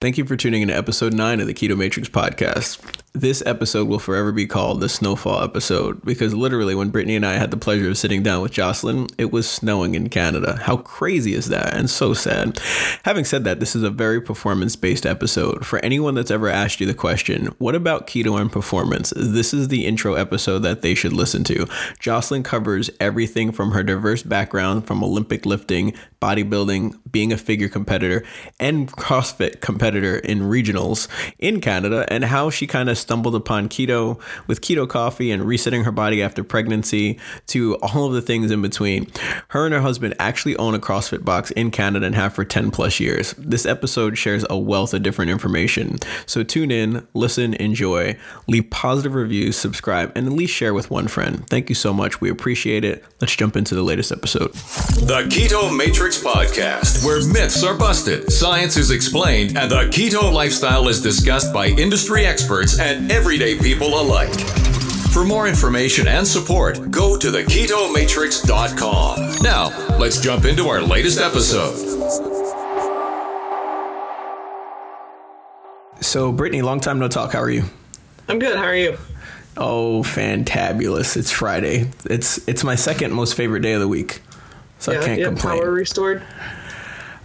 Thank you for tuning in to episode 9 of the Keto Matrix podcast. This episode will forever be called the snowfall episode because literally, when Brittney and I had the pleasure of sitting down with Jocelyn, it was snowing in Canada. How crazy is that? And so sad. Having said that, this is a very performance based episode. For anyone that's ever asked you the question, what about keto and performance? This is the intro episode that they should listen to. Jocelyn covers everything from her diverse background from Olympic lifting, bodybuilding, being a figure competitor, and CrossFit competitor in regionals in Canada, and how she kind of stumbled upon keto with keto coffee and resetting her body after pregnancy to all of the things in between. Her and her husband actually own a CrossFit box in Canada and have for 10 plus years. This episode shares a wealth of different information. So tune in, listen, enjoy, leave positive reviews, subscribe, and at least share with one friend. Thank you so much. We appreciate it. Let's jump into the latest episode. The Keto Matrix Podcast, where myths are busted, science is explained, and the keto lifestyle is discussed by industry experts and everyday people alike. For more information and support, go to theketomatrix.com. Now, let's jump into our latest episode. So, Brittney, long time no talk. How are you? I'm good. How are you? Oh, fantabulous! It's Friday. It's it's my second most favorite day of the week, so I can't you have complain. power restored.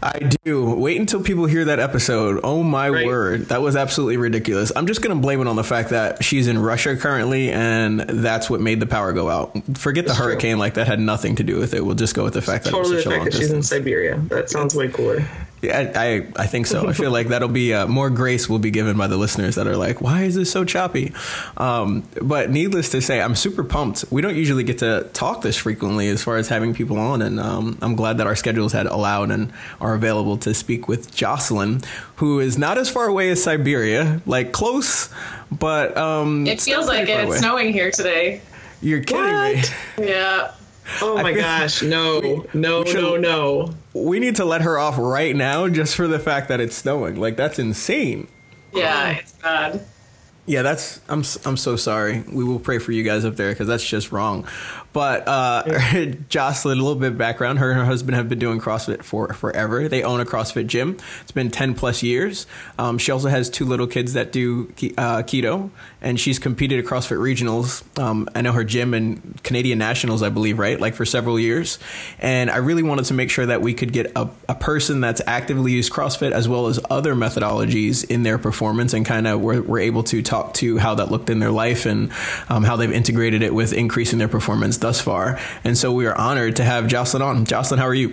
I do. Wait until people hear that episode. Oh my Right. word, that was absolutely ridiculous. I'm just gonna blame it on the fact that she's in Russia currently, and that's what made the power go out. Forget the That's true. hurricane; like that had nothing to do with it. We'll just go with the fact that Totally it was the such a fact long that she's in. Siberia. That sounds way cooler. Yeah, I, I, think so. I feel like that'll be uh, more grace will be given by the listeners that are like, why is this so choppy? Um, but needless to say, I'm super pumped. We don't usually get to talk this frequently as far as having people on, and um, I'm glad that our schedules had allowed and are available to speak with Jocelyn, who is not as far away as Siberia, like close, but um, It feels like it. It's away. snowing here today. You're kidding me. Yeah. Oh my gosh! No, no, we should- no, no. We need to let her off right now just for the fact that it's snowing. Like that's insane. Yeah, it's bad. Yeah, that's I'm I'm so sorry. We will pray for you guys up there because that's just wrong. But uh, Jocelyn, a little bit of background. Her and her husband have been doing CrossFit for forever. They own a CrossFit gym. It's been ten plus years. Um, she also has two little kids that do uh, keto, and she's competed at CrossFit regionals. Um, I know her gym and Canadian nationals, I believe, right? Like for several years. And I really wanted to make sure that we could get a, a person that's actively used CrossFit as well as other methodologies in their performance, and kind of we're, we're able to talk to how that looked in their life and um, how they've integrated it with increasing their performance thus far. And so we are honored to have Jocelyn on. Jocelyn, how are you?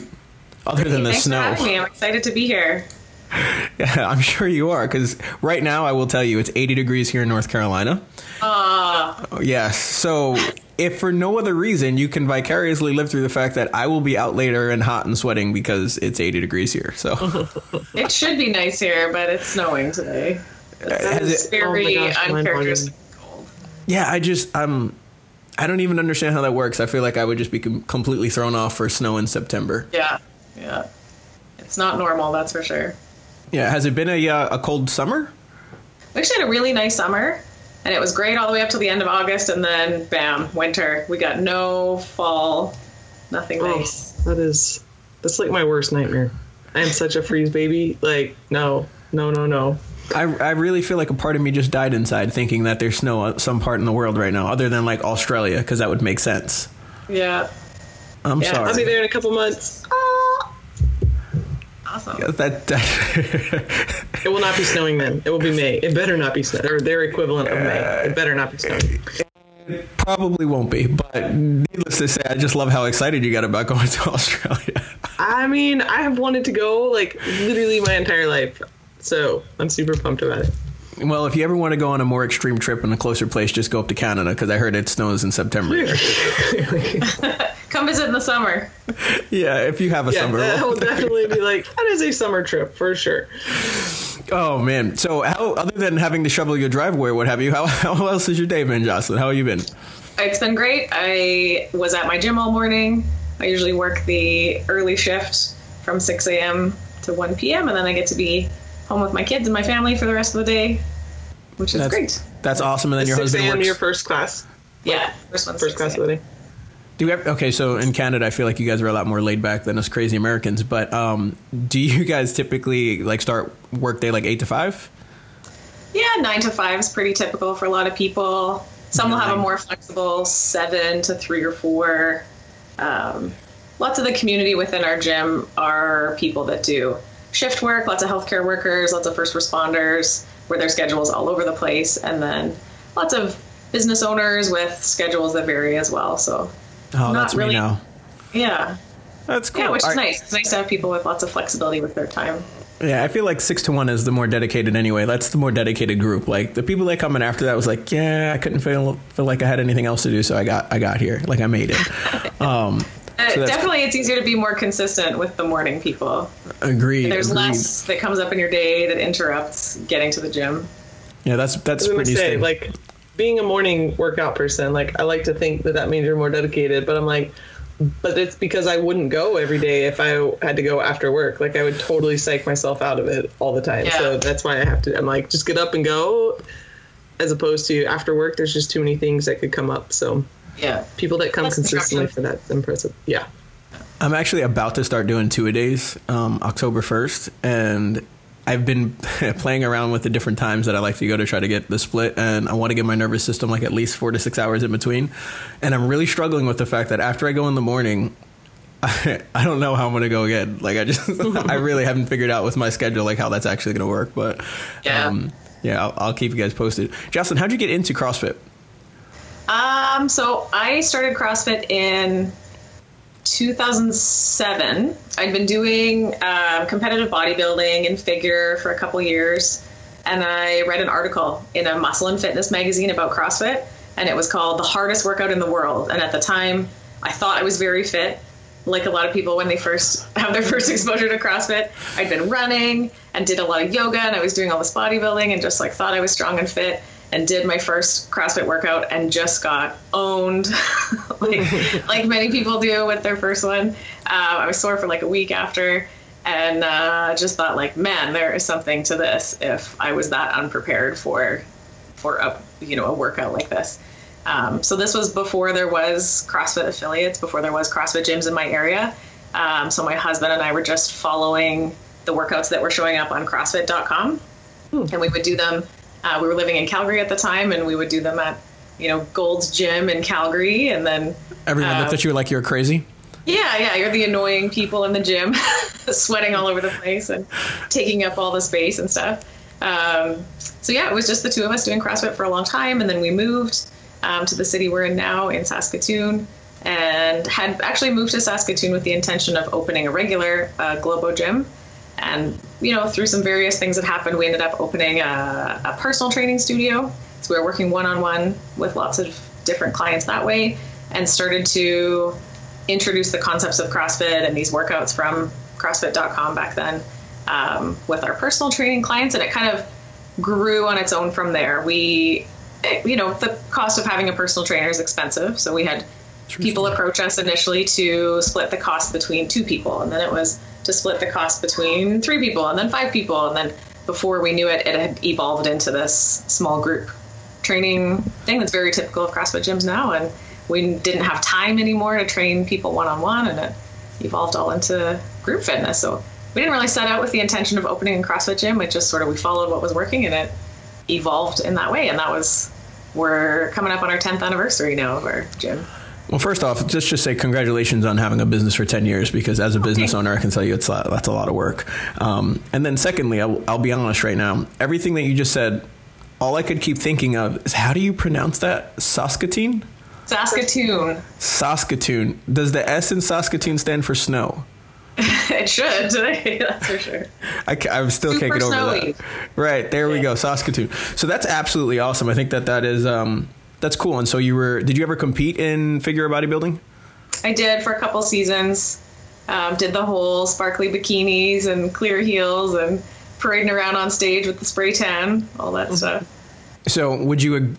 Other than the Thanks snow. for having me. I'm excited to be here. Yeah, I'm sure you are, because right now I will tell you it's 80 degrees here in North Carolina. Uh, Oh, Yes. So, if for no other reason, you can vicariously live through the fact that I will be out later and hot and sweating because it's 80 degrees here. So, it should be nice here, but it's snowing today. Has It's it- very Oh gosh, uncharacteristic cold. yeah, I just I'm I don't even understand how that works. I feel like I would just be com- completely thrown off for snow in September. Yeah, yeah. It's not normal, that's for sure. Yeah, has it been a uh, a cold summer? We actually had a really nice summer, and it was great all the way up to the end of August, and then bam, winter. We got no fall, nothing Oh, nice. that is that's like my worst nightmare. I am such a freeze baby. Like no, no, no, no. I, I really feel like a part of me just died inside thinking that there's snow some part in the world right now, other than like Australia, because that would make sense. Yeah, I'm Yeah, sorry. I'll be there in a couple months. Ah. awesome. That, that It will not be snowing then. It will be May. It better not be snow or their equivalent of May. It better not be snowing. probably won't be. But needless to say, I just love how excited you got about going to Australia. I mean, I have wanted to go like literally my entire life. So I'm super pumped about it. well, if you ever want to go on a more extreme trip in a closer place, just go up to Canada because I heard it snows in September. Come visit in the summer. yeah, if you have a Yeah, summer. that will definitely be like that is a summer trip for sure. Oh man! So, how other than having to shovel your driveway, or what have you? How, how else has your day been, Jocelyn? How have you been? It's been great. I was at my gym all morning. I usually work the early shift from 6 a.m. to 1 p.m. and then I get to be home with my kids and my family for the rest of the day, which is That's great. That's awesome. And then your 6 husband a.m. works. your first class. Yeah, first one's First class a.m. of the day. Do you have, okay, so in Canada, I feel like you guys are a lot more laid back than us crazy Americans. But um, do you guys typically like start work day like eight to five? Yeah, nine to five is pretty typical for a lot of people. Some will have a more flexible seven to three or four. Um, lots of the community within our gym are people that do shift work, lots of healthcare workers, lots of first responders, where their schedules all over the place, and then lots of business owners with schedules that vary as well. So, Oh, Not really. yeah, That's cool. yeah, which is right. nice. It's nice to have people with lots of flexibility with their time. Yeah, I feel like six to one is the more dedicated anyway. That's the more dedicated group. Like the people that come in after that was like, yeah, I couldn't feel feel like I had anything else to do, so I got I got here. Like I made it. Um, So definitely, it's easier to be more consistent with the morning people. agreed. There's agreed. less that comes up in your day that interrupts getting to the gym. Yeah, that's that's I was gonna pretty say, stable. like, being a morning workout person, like, I like to think that that means you're more dedicated, but I'm like, but it's because I wouldn't go every day if I had to go after work. Like, I would totally psych myself out of it all the time. Yeah. So that's why I have to, I'm like, just get up and go, as opposed to after work, there's just too many things that could come up. So Yeah. people that come Less consistently disruption. for that's impressive. Yeah. I'm actually about to start doing two a days, um, October 1st, and I've been playing around with the different times that I like to go to try to get the split, and I want to give my nervous system like at least four to six hours in between. And I'm really struggling with the fact that after I go in the morning, I, I don't know how I'm going to go again. Like I just, I really haven't figured out with my schedule like how that's actually going to work. But Yeah. um, yeah, I'll, I'll keep you guys posted. Jocelyn, how'd you get into CrossFit? Um, so I started CrossFit in 2007. I'd been doing um, competitive bodybuilding and figure for a couple years, and I read an article in a Muscle and Fitness magazine about CrossFit, and it was called "The Hardest Workout in the World." And at the time, I thought I was very fit. Like a lot of people when they first have their first exposure to CrossFit, I'd been running and did a lot of yoga, and I was doing all this bodybuilding, and just like thought I was strong and fit and did my first CrossFit workout and just got owned, like like many people do with their first one. Um, I was sore for like a week after, and uh, just thought like, man, there is something to this. If I was that unprepared for for a you know a workout like this. Um, so this was before there was CrossFit affiliates, before there was CrossFit gyms in my area. Um, so my husband and I were just following the workouts that were showing up on CrossFit.com, and we would do them. Uh, we were living in Calgary at the time, and we would do them at you know Gold's Gym in Calgary, and then Everyone looked at you like you were crazy. yeah, yeah, you're the annoying people in the gym, sweating all over the place and taking up all the space and stuff. Um, so yeah, it was just the two of us doing CrossFit for a long time, and then we moved um, to the city we're in now in Saskatoon, and had actually moved to Saskatoon with the intention of opening a regular uh, Globo gym. And you know, through some various things that happened, we ended up opening a, a personal training studio. So we were working one on one with lots of different clients that way, and started to introduce the concepts of CrossFit and these workouts from CrossFit.com back then um, with our personal training clients, and it kind of grew on its own from there. We, you know, the cost of having a personal trainer is expensive, so we had people approach us initially to split the cost between two people, and then it was to split the cost between three people, and then five people, and then before we knew it, it had evolved into this small group training thing that's very typical of CrossFit gyms now, and we didn't have time anymore to train people one on one, and it evolved all into group fitness. So we didn't really set out with the intention of opening a CrossFit gym. It just sort of we followed what was working, and it evolved in that way. And that was we're coming up on our 10th anniversary now of our gym. Well, first off, just just say congratulations on having a business for ten years because as a business owner, I can tell you it's that's a lot of work. Um, and then secondly, I'll, I'll be honest right now. Everything that you just said, all I could keep thinking of is how do you pronounce that? Saskatoon. Saskatoon. Saskatoon. Does the S in Saskatoon stand for snow? it should. That's for sure. I, I still can't get over snowy. that. Right there we go, Saskatoon. So that's absolutely awesome. I think that that is um, that's cool. And so you were? Did you ever compete in figure of bodybuilding? I did for a couple seasons. Um, did the whole sparkly bikinis and clear heels and parading around on stage with the spray tan, all that stuff. So would you?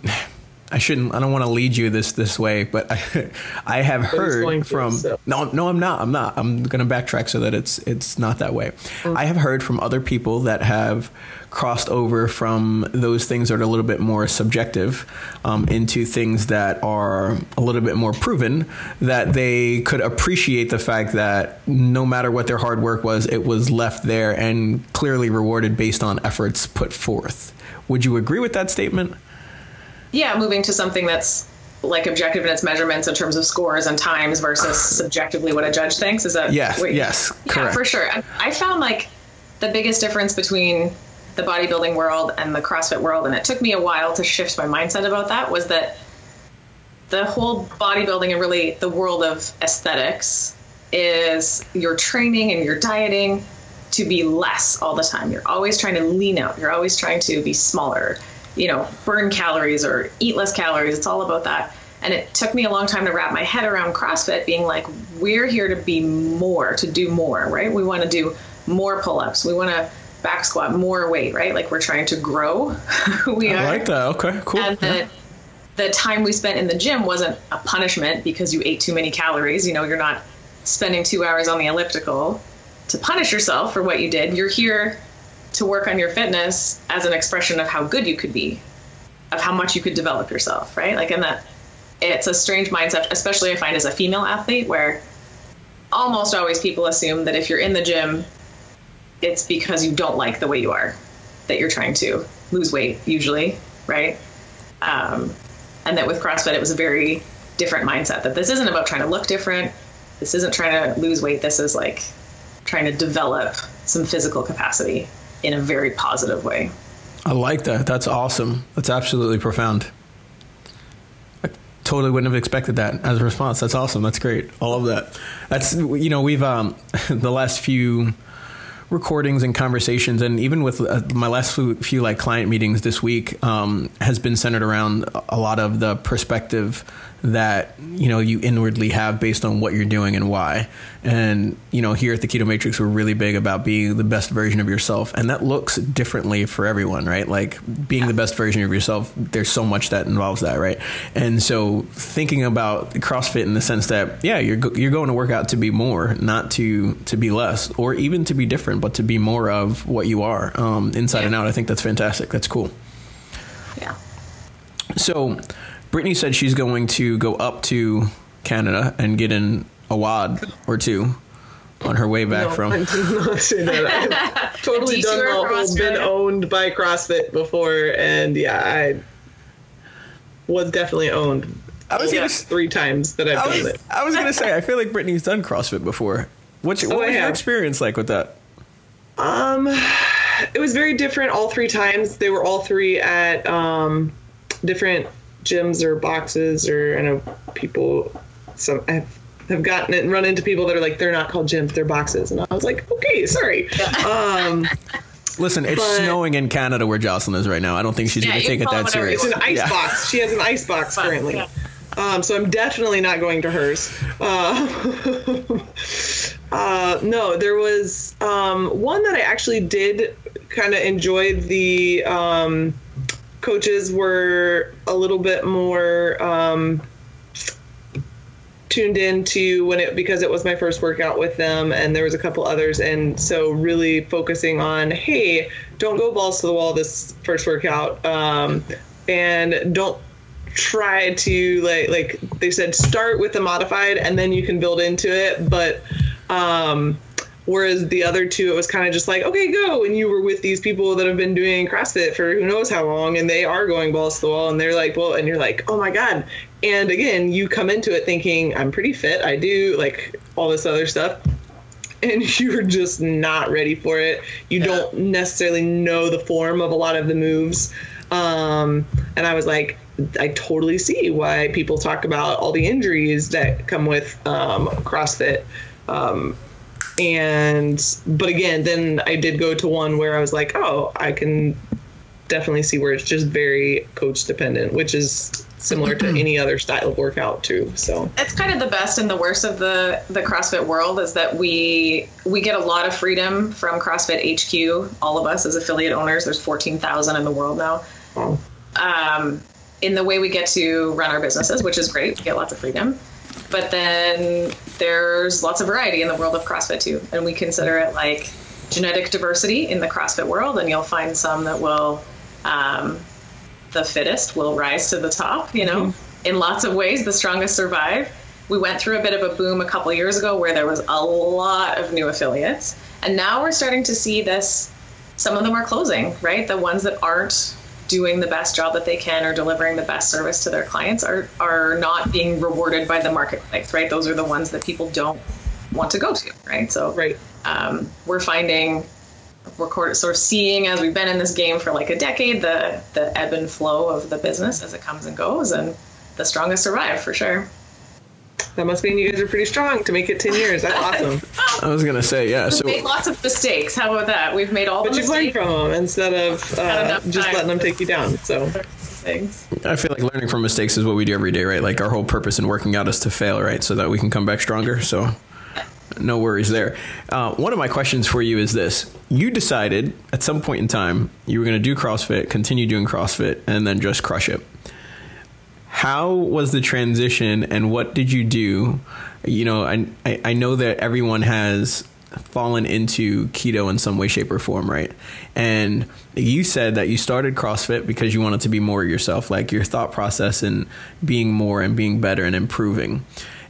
I shouldn't. I don't want to lead you this this way, but I, I have going heard to, from. so. No, no, I'm not. I'm not. I'm going to backtrack so that it's it's not that way. I have heard from other people that have crossed over from those things that are a little bit more subjective um, into things that are a little bit more proven. That they could appreciate the fact that no matter what their hard work was, it was left there and clearly rewarded based on efforts put forth. Would you agree with that statement? Yeah, moving to something that's like objective in its measurements in terms of scores and times versus subjectively what a judge thinks. Is that Yes, what- yes, yeah, correct. for sure. I, I found like the biggest difference between the bodybuilding world and the CrossFit world, and it took me a while to shift my mindset about that, was that the whole bodybuilding and really the world of aesthetics is your training and your dieting to be less all the time. You're always trying to lean out. You're always trying to be smaller, you know, burn calories or eat less calories. It's all about that. And it took me a long time to wrap my head around CrossFit being like, we're here to be more, to do more, right? We want to do more pull ups. We want to back squat more weight, right? Like we're trying to grow we I are like that. Okay, cool. and the the time we spent in the gym wasn't a punishment because you ate too many calories. You know, you're not spending two hours on the elliptical to punish yourself for what you did. You're here to work on your fitness as an expression of how good you could be, of how much you could develop yourself, right? Like, and that it's a strange mindset, especially I find as a female athlete, where almost always people assume that if you're in the gym, it's because you don't like the way you are, that you're trying to lose weight, usually, right? Um, and that with CrossFit, it was a very different mindset that this isn't about trying to look different. This isn't trying to lose weight. This is like trying to develop some physical capacity in a very positive way. I like that. That's awesome. That's absolutely profound. I totally wouldn't have expected that as a response. That's awesome. That's great. All of that. That's you know we've um the last few recordings and conversations and even with uh, my last few, few like client meetings this week um, has been centered around a lot of the perspective that you know you inwardly have based on what you're doing and why. And you know here at the keto matrix we're really big about being the best version of yourself. And that looks differently for everyone right? Like being the best version of yourself there's so much that involves that right? And so thinking about crossfit in the sense that yeah you're go- you're going to work out to be more not to to be less or even to be different but to be more of what you are um, inside and out. I think that's fantastic. That's cool. Yeah. so, Brittney said she's going to go up to Canada and get in a WOD or two on her way back No, from. I did not say that. I've totally done detour the whole been owned by CrossFit before, and yeah, I was definitely owned. I was gonna, three times that I've I done was, it. I was gonna say I feel like Brittney's done CrossFit before. What's your, Oh, what was your experience like with that? Um, it was very different all three times. They were all three at um, different gyms or boxes, or I know people. Some have have gotten it and run into people that are like they're not called gyms, they're boxes, and I was like, okay, sorry. Um, Listen, it's But- snowing in Canada where Jocelyn is right now. I don't think she's Yeah, gonna take it that it serious. it's an ice Yeah. box. She has an ice box currently. Yeah. Um, so I'm definitely not going to hers. Uh, uh, no, there was um, one that I actually did kind of enjoy. The um, coaches were a little bit more um, tuned into when it because it was my first workout with them, and there was a couple others, and so really focusing on, hey, don't go balls to the wall this first workout, um, and don't try to like like they said start with the modified and then you can build into it. But um whereas the other two it was kind of just like okay go and you were with these people that have been doing crossfit for who knows how long and they are going balls to the wall and they're like well and you're like oh my god and again you come into it thinking i'm pretty fit i do like all this other stuff and you're just not ready for it. You don't necessarily know the form of a lot of the moves. Um, and I was like, I totally see why people talk about all the injuries that come with um, CrossFit. Um, and, but again, then I did go to one where I was like, oh, I can definitely see where it's just very coach dependent, which is similar to any other style of workout too. So, it's kind of the best and the worst of the the CrossFit world is that we we get a lot of freedom from CrossFit HQ. All of us as affiliate owners, there's 14,000 in the world now. um, Um, in the way we get to run our businesses, which is great. We get lots of freedom. But then there's lots of variety in the world of CrossFit too. And we consider it like genetic diversity in the CrossFit world. And you'll find some that will, um, the fittest will rise to the top, you know, mm-hmm. in lots of ways, the strongest survive. We went through a bit of a boom a couple years ago where there was a lot of new affiliates. And now we're starting to see this, some of them are closing, right? The ones that aren't doing the best job that they can or delivering the best service to their clients are are not being rewarded by the marketplace, right? Those are the ones that people don't want to go to, right? So right. Um, we're finding we're sort of seeing as we've been in this game for like a decade the the ebb and flow of the business as it comes and goes, and the strongest survive for sure. That must mean you guys are pretty strong to make it ten years. That's awesome. I was gonna say yeah. We've so made lots of mistakes. How about that? We've made all. But the you learn from them instead of uh, just letting them take you down. So. Things. I feel like learning from mistakes is what we do every day, right? Like our whole purpose in working out is to fail, right? So that we can come back stronger. So no worries there. Uh, one of my questions for you is this: You decided at some point in time you were going to do CrossFit, continue doing CrossFit, and then just crush it how was the transition and what did you do? You know, I, I know that everyone has fallen into keto in some way, shape, or form, right? And you said that you started CrossFit because you wanted to be more yourself, like your thought process and being more and being better and improving.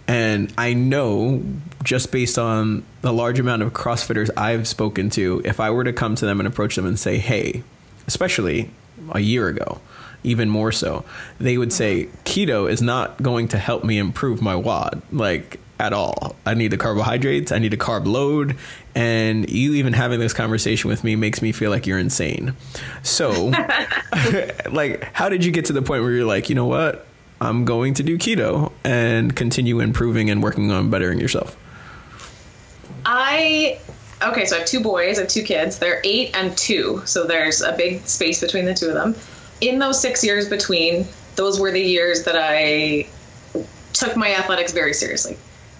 And I know just based on the large amount of CrossFitters I've spoken to, if I were to come to them and approach them and say, hey, especially a year ago, even more so. They would say keto is not going to help me improve my WOD like at all. I need the carbohydrates, I need a carb load, and you even having this conversation with me makes me feel like you're insane. So, like how did you get to the point where you're like, "You know what? I'm going to do keto and continue improving and working on bettering yourself?" I okay, so I have two boys, I have two kids. They're eight and two, so there's a big space between the two of them in those six years between, those were the years that I took my athletics very seriously,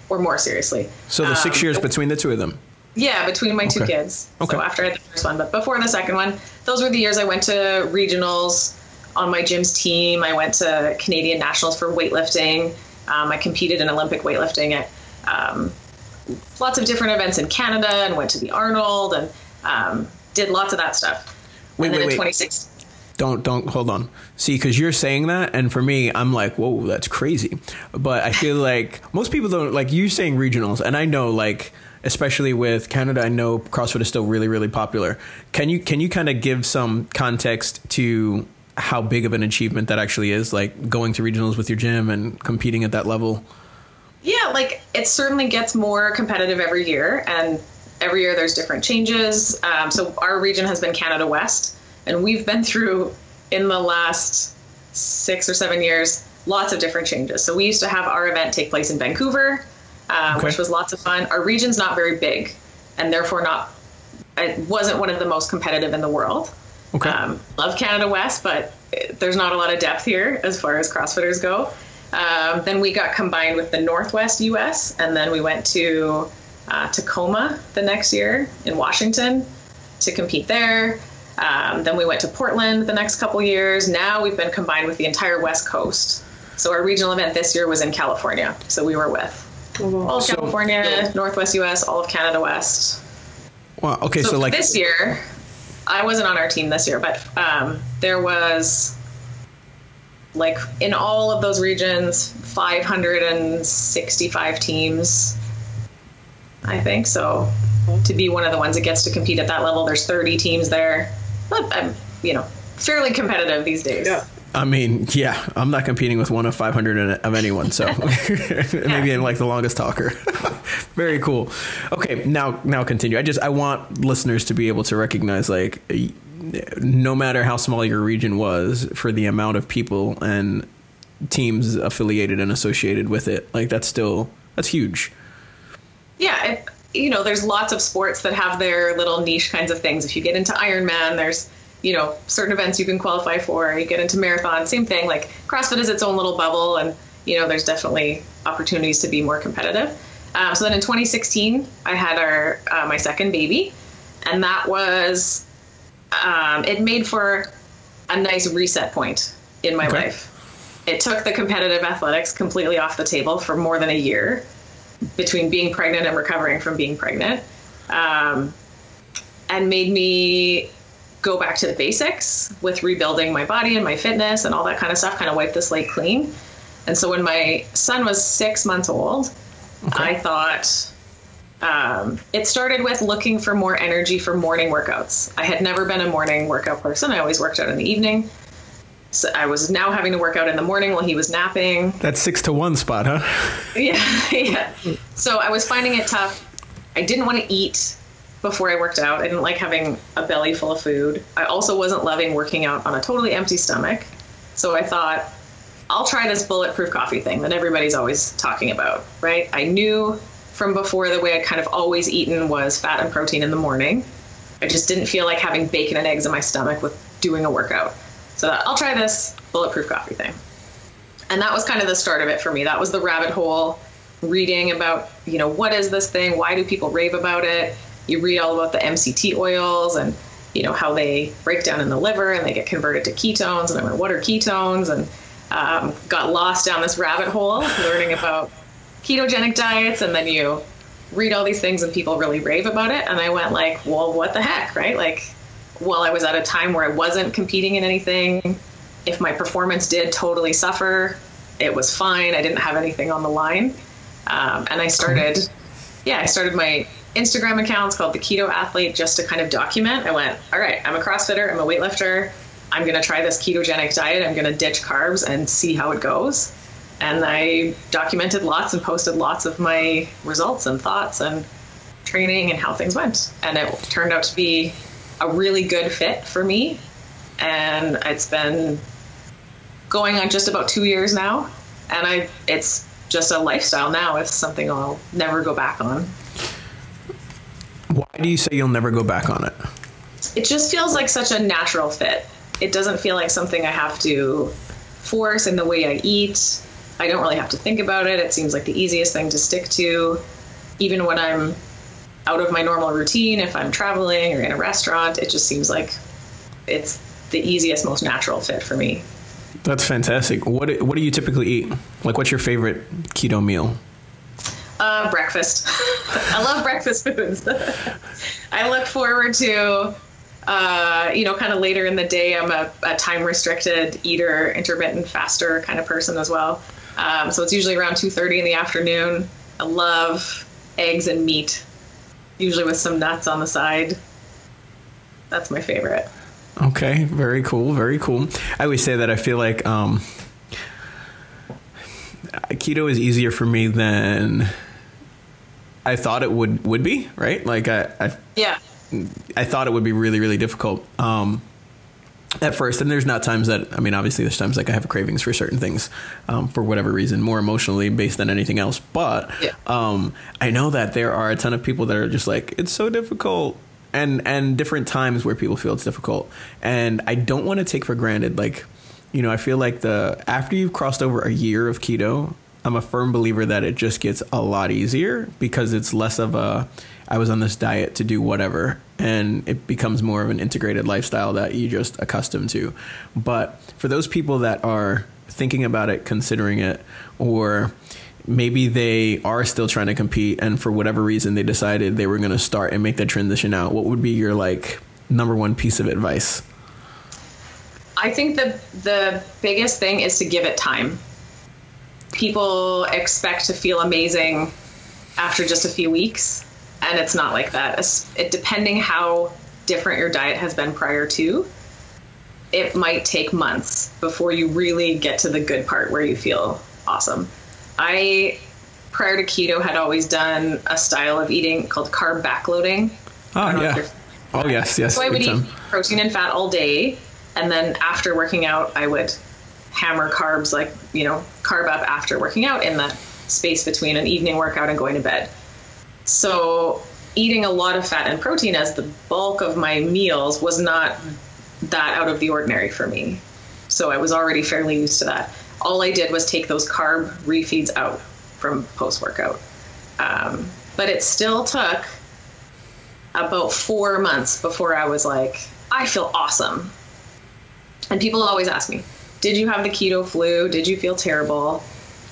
or more seriously. So the six um, years between the two of them. Yeah, between my okay. two kids. Okay. So after I had the first one, but before the second one, those were the years I went to regionals on my gym's team. I went to Canadian nationals for weightlifting. Um, I competed in Olympic weightlifting at um, lots of different events in Canada and went to the Arnold and um, did lots of that stuff. Wait, and wait, wait don't don't hold on. See because you're saying that and for me i'm like whoa that's crazy. But i feel like most people don't like you saying regionals and i know like especially with canada i know crossfit is still really really popular. Can you can you kind of give some context to how big of an achievement that actually is like going to regionals with your gym and competing at that level? Yeah like it certainly gets more competitive every year and every year there's different changes. Um, so our region has been canada west and we've been through in the last six or seven years lots of different changes. So we used to have our event take place in Vancouver, uh, okay. which was lots of fun. Our region's not very big, and therefore not. It wasn't one of the most competitive in the world. Okay. Um, love Canada West, but there's not a lot of depth here as far as CrossFitters go. Um, then we got combined with the Northwest US, and then we went to uh, Tacoma the next year in Washington to compete there. Um, then we went to Portland the next couple years. Now we've been combined with the entire West Coast. So our regional event this year was in California. So we were with all of so, California, Northwest US, all of Canada West. Wow. Okay. So, so like this year, I wasn't on our team this year, but um, there was like in all of those regions, 565 teams. I think so. To be one of the ones that gets to compete at that level, there's 30 teams there. I'm, you know, fairly competitive these days. Yeah. I mean, yeah, I'm not competing with one of 500 of anyone, so maybe I'm like the longest talker. Very cool. Okay, now now continue. I just I want listeners to be able to recognize like no matter how small your region was for the amount of people and teams affiliated and associated with it, like that's still that's huge. Yeah, it, you know, there's lots of sports that have their little niche kinds of things. If you get into Ironman, there's you know certain events you can qualify for. You get into marathon, same thing. Like CrossFit is its own little bubble, and you know there's definitely opportunities to be more competitive. Um, so then in 2016, I had our uh, my second baby, and that was um, it made for a nice reset point in my okay. life. it took the competitive athletics completely off the table for more than a year between being pregnant and recovering from being pregnant, um, and made me go back to the basics with rebuilding my body and my fitness and all that kind of stuff. Kind of wipe the slate clean. And so when my son was six months old, I thought um, it started with looking for more energy for morning workouts. I had never been a morning workout person. I always worked out in the evening. So I was now having to work out in the morning while he was napping. That six to one spot, huh? Yeah, yeah. So I was finding it tough. I didn't want to eat before I worked out. I didn't like having a belly full of food. I also wasn't loving working out on a totally empty stomach. So I thought, I'll try this bulletproof coffee thing that everybody's always talking about, right? I knew from before the way I'd kind of always eaten was fat and protein in the morning. I just didn't feel like having bacon and eggs in my stomach with doing a workout. So I'll try this bulletproof coffee thing. And that was kind of the start of it for me. That was the rabbit hole reading about, you know, what is this thing? Why do people rave about it? You read all about the MCT oils and, you know, how they break down in the liver and they get converted to ketones. And I went, what are ketones? And um, got lost down this rabbit hole learning about ketogenic diets. And then you read all these things and people really rave about it. And I went like, well, what the heck, right? Like, while I was at a time where I wasn't competing in anything, if my performance did totally suffer, it was fine. I didn't have anything on the line. Um, and I started, yeah, I started my Instagram account called the Keto Athlete just to kind of document. I went, all right, I'm a CrossFitter, I'm a weightlifter. I'm going to try this ketogenic diet. I'm going to ditch carbs and see how it goes. And I documented lots and posted lots of my results and thoughts and training and how things went. And it turned out to be a really good fit for me. And it's been going on just about two years now. And I, it's just a lifestyle now. It's something I'll never go back on. Why do you say you'll never go back on it? It just feels like such a natural fit. It doesn't feel like something I have to force in the way I eat. I don't really have to think about it. It seems like the easiest thing to stick to. Even when I'm out of my normal routine, if I'm traveling or in a restaurant, it just seems like it's the easiest, most natural fit for me. That's fantastic. What what do you typically eat? Like, what's your favorite keto meal? Uh, breakfast. I love breakfast foods. I look forward to, uh, you know, kind of later in the day. I'm a, a, time restricted eater, intermittent faster kind of person as well. Um, so it's usually around 2:30 in the afternoon. I love eggs and meat, usually with some nuts on the side. That's my favorite. Okay, very cool, very cool. I always say that I feel like um, keto is easier for me than I thought it would would be. Right? Like I, I yeah, I thought it would be really really difficult. Um, at first, and there's not times that I mean, obviously, there's times like I have cravings for certain things um, for whatever reason, more emotionally based than anything else. But yeah. um, I know that there are a ton of people that are just like, it's so difficult and and different times where people feel it's difficult and i don't want to take for granted like you know i feel like the after you've crossed over a year of keto i'm a firm believer that it just gets a lot easier because it's less of a i was on this diet to do whatever and it becomes more of an integrated lifestyle that you just accustomed to. But for those people that are thinking about it considering it or maybe they are still trying to compete and for whatever reason they decided they were going to start and make that transition out what would be your like number one piece of advice? I think the the biggest thing is to give it time. People expect to feel amazing after just a few weeks and it's not like that it, depending how different your diet has been prior to it might take months before you really get to the good part where you feel awesome I prior to keto had always done a style of eating called carb backloading. Ah, oh yeah. Oh yes, yes. So I would eat time. protein and fat all day, and then after working out, I would hammer carbs like you know carb up after working out in that space between an evening workout and going to bed. So eating a lot of fat and protein as the bulk of my meals was not that out of the ordinary for me. So I was already fairly used to that all I did was take those carb refeeds out from post workout. Um, but it still took about four months before I was like, I feel awesome. And people always ask me, did you have the keto flu? Did you feel terrible?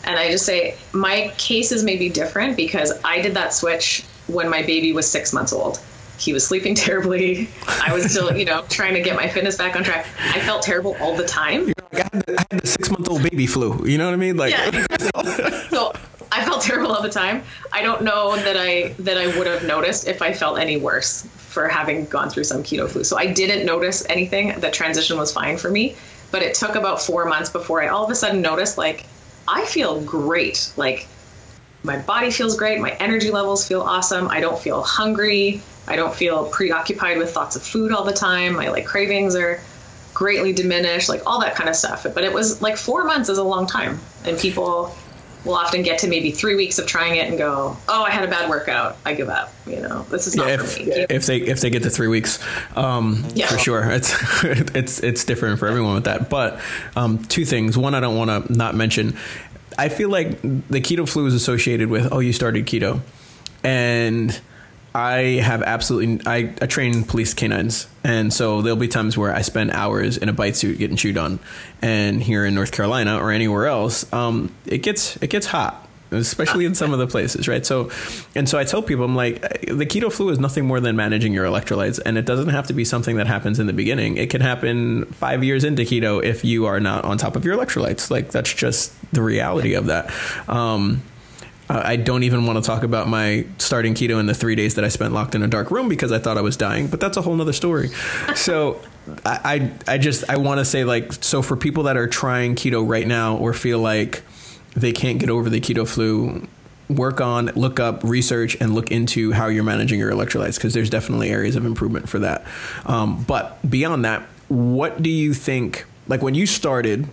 And I just say my cases may be different because I did that switch when my baby was six months old. He was sleeping terribly. I was still, you know, trying to get my fitness back on track. I felt terrible all the time. Like I had the, I had the six month old baby flu. You know what I mean? Like, Yeah. so I felt terrible all the time. I don't know that I that I would have noticed if I felt any worse for having gone through some keto flu. So I didn't notice anything. The transition was fine for me, but it took about four months before I all of a sudden noticed like I feel great. Like my body feels great. My energy levels feel awesome. I don't feel hungry. I don't feel preoccupied with thoughts of food all the time. My like cravings are greatly diminished, like all that kind of stuff. But it was like four months is a long time, and people will often get to maybe three weeks of trying it and go, "Oh, I had a bad workout. I give up." You know, this is not yeah, for if, me. if they if they get to three weeks, um, Yeah. for sure, it's it's it's different for everyone with that. But um, two things. One, I don't want to not mention. I feel like the keto flu is associated with oh, you started keto, and I have absolutely I, I train police canines, and so there'll be times where I spend hours in a bite suit getting chewed on, and here in North Carolina or anywhere else, um, it gets it gets hot, especially in some of the places, right? So, and so I tell people, I'm like, the keto flu is nothing more than managing your electrolytes, and it doesn't have to be something that happens in the beginning. It can happen five years into keto if you are not on top of your electrolytes. Like that's just the reality of that. Um, uh, I don't even want to talk about my starting keto in the three days that I spent locked in a dark room because I thought I was dying, but that's a whole nother story. So I, I, I just, I want to say like, so for people that are trying keto right now or feel like they can't get over the keto flu, work on, look up, research, and look into how you're managing your electrolytes because there's definitely areas of improvement for that. Um, but beyond that, what do you think, like when you started,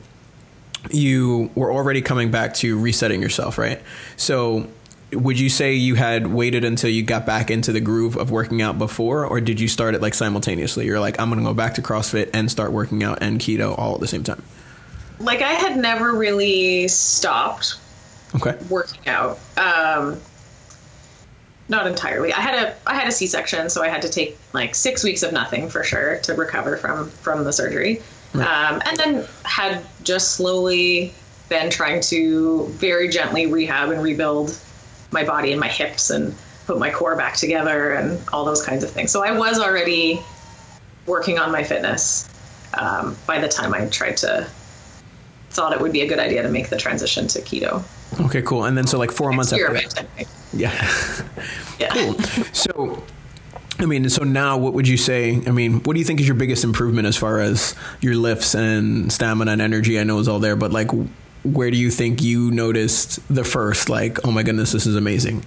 you were already coming back to resetting yourself, right? So, would you say you had waited until you got back into the groove of working out before, or did you start it like simultaneously? You're like, I'm going to go back to CrossFit and start working out and keto all at the same time. Like I had never really stopped Okay. working out. Um, not entirely. I had a I had a C section, so I had to take like six weeks of nothing for sure to recover from from the surgery, um, and then had just slowly been trying to very gently rehab and rebuild my body and my hips and put my core back together and all those kinds of things. So I was already working on my fitness um, by the time I tried to thought it would be a good idea to make the transition to keto. Okay, cool. And then so like four months after that. Yeah. Yeah. cool. So, I mean, so now what would you say? I mean, what do you think is your biggest improvement as far as your lifts and stamina and energy? I know is all there, but like, where do you think you noticed the first, like, oh my goodness, this is amazing?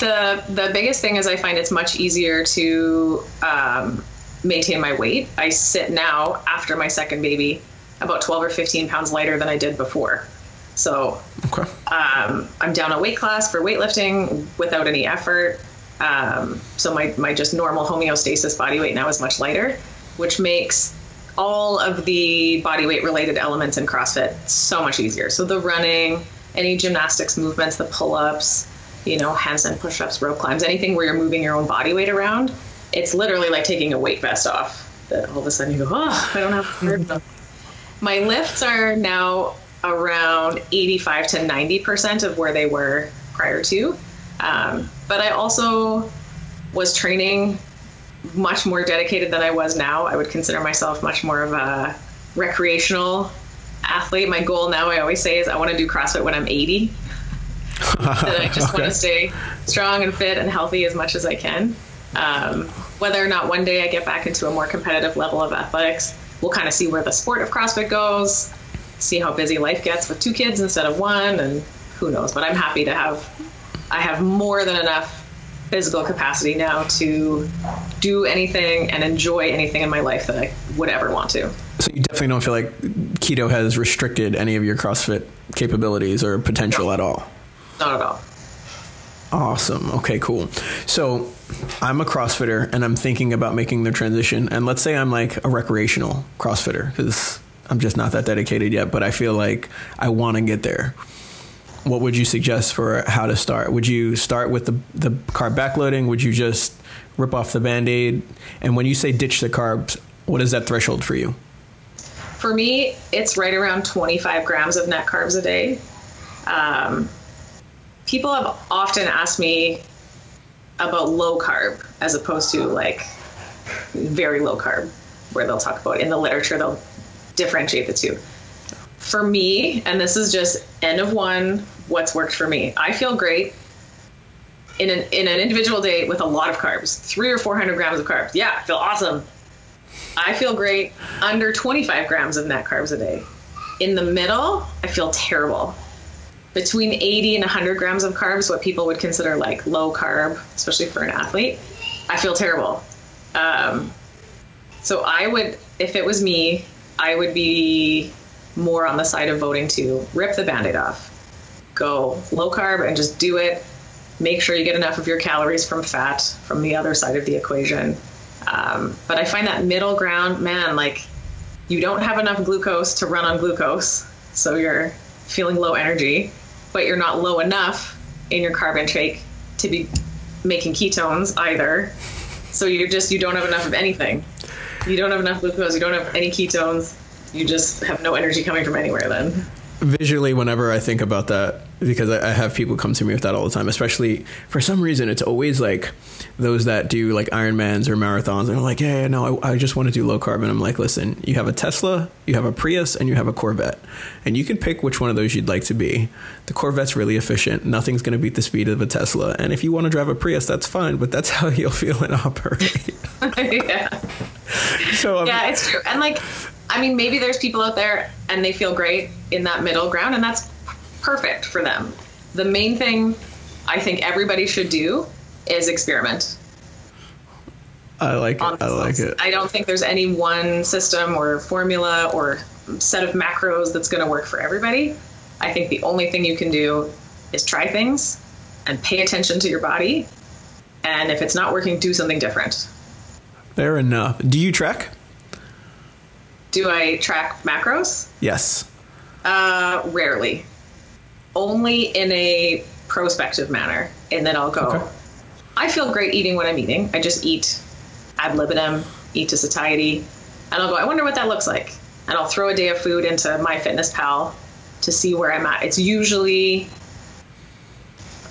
the the biggest thing is I find it's much easier to um, maintain my weight. I sit now after my second baby about 12 or 15 pounds lighter than I did before. So Okay. um, I'm down a weight class for weightlifting without any effort. Um, so my, my just normal homeostasis body weight now is much lighter, which makes all of the body weight related elements in CrossFit so much easier. So the running, any gymnastics movements, the pull ups, you know, handstand push ups, rope climbs, anything where you're moving your own body weight around, it's literally like taking a weight vest off. That all of a sudden you go, oh, I don't have them. My lifts are now around 85 to 90% of where they were prior to. Um, but I also was training much more dedicated than I was now. I would consider myself much more of a recreational athlete. My goal now, I always say, is I want to do CrossFit when I'm 80. that I just want to stay strong and fit and healthy as much as I can. Um, whether or not one day I get back into a more competitive level of athletics, we'll kind of see where the sport of CrossFit goes, see how busy life gets with two kids instead of one, and who knows. But I'm happy to have, I have more than enough physical capacity now to do anything and enjoy anything in my life that I would ever want to. So you definitely don't feel like keto has restricted any of your CrossFit capabilities or potential at all. Not at all. Awesome. Okay, cool. So I'm a CrossFitter and I'm thinking about making the transition. And let's say I'm like a recreational CrossFitter because I'm just not that dedicated yet, but I feel like I want to get there. What would you suggest for how to start? Would you start with the, the carb backloading? Would you just rip off the band aid? And when you say ditch the carbs, what is that threshold for you? for me, it's right around 25 grams of net carbs a day. Um, people have often asked me about low carb as opposed to like very low carb, where they'll talk about in the literature, they'll differentiate the two. For me, and this is just n of one, what's worked for me. I feel great in an in an individual day with a lot of carbs, three or four hundred grams of carbs. Yeah, I feel awesome. I feel great under 25 grams of net carbs a day. In the middle, I feel terrible. Between 80 and 100 grams of carbs, what people would consider like low carb, especially for an athlete, I feel terrible. Um, so I would, if it was me, I would be more on the side of voting to rip the band aid off, go low carb and just do it. Make sure you get enough of your calories from fat from the other side of the equation. Um, but I find that middle ground, man, like you don't have enough glucose to run on glucose, so you're feeling low energy, but you're not low enough in your carb intake to be making ketones either. So you're just you don't have enough of anything. You don't have enough glucose. You don't have any ketones. You just have no energy coming from anywhere. Then visually whenever I think about that because I, I, have people come to me with that all the time. Especially for some reason, it's always like those that do like Ironmans or marathons. And they're like, "Yeah, no, I, I just want to do low carb." And I'm like, "Listen, you have a Tesla, you have a Prius, and you have a Corvette, and you can pick which one of those you'd like to be. The Corvette's really efficient. Nothing's going to beat the speed of a Tesla. And if you want to drive a Prius, that's fine. But that's how you'll feel and operate." yeah. So um, yeah, it's true. And like I mean, maybe there's people out there and they feel great in that middle ground, and that's perfect for them. The main thing I think everybody should do is experiment. I like it. I like it. I don't think there's any one system or formula or set of macros that's going to work for everybody. I think the only thing you can do is try things and pay attention to your body. And if it's not working, do something different. Fair enough. Do you track? Do I track macros? Yes. Uh, rarely. Only in a prospective manner. And then I'll go, okay. I feel great eating what I'm eating. I just eat ad libitum, eat to satiety. And I'll go, I wonder what that looks like. And I'll throw a day of food into MyFitnessPal to see where I'm at. It's usually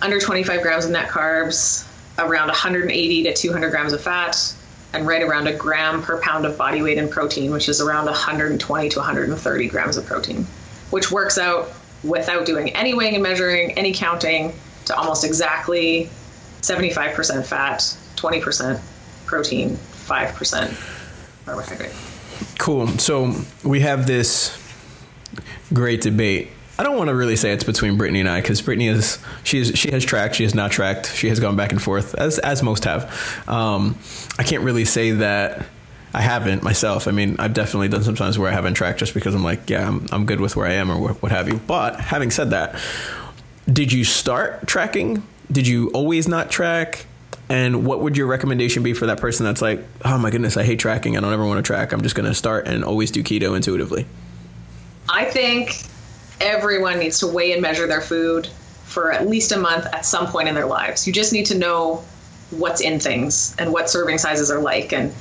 under 25 grams of net carbs, around 180 to 200 grams of fat, and right around a gram per pound of body weight in protein, which is around 120 to 130 grams of protein, which works out without doing any weighing and measuring, any counting, to almost exactly 75% fat, 20% protein, 5% carbohydrate. Cool. So we have this great debate I don't want to really say it's between Brittney and I because Brittney is she's she has tracked, she has not tracked, she has gone back and forth as as most have. Um, I can't really say that I haven't myself. I mean, I've definitely done sometimes where I haven't tracked just because I'm like, yeah, I'm I'm good with where I am or what have you. But having said that, did you start tracking? Did you always not track? And what would your recommendation be for that person that's like, oh my goodness, I hate tracking. I don't ever want to track. I'm just going to start and always do keto intuitively. I think everyone needs to weigh and measure their food for at least a month at some point in their lives. You just need to know what's in things and what serving sizes are like. And,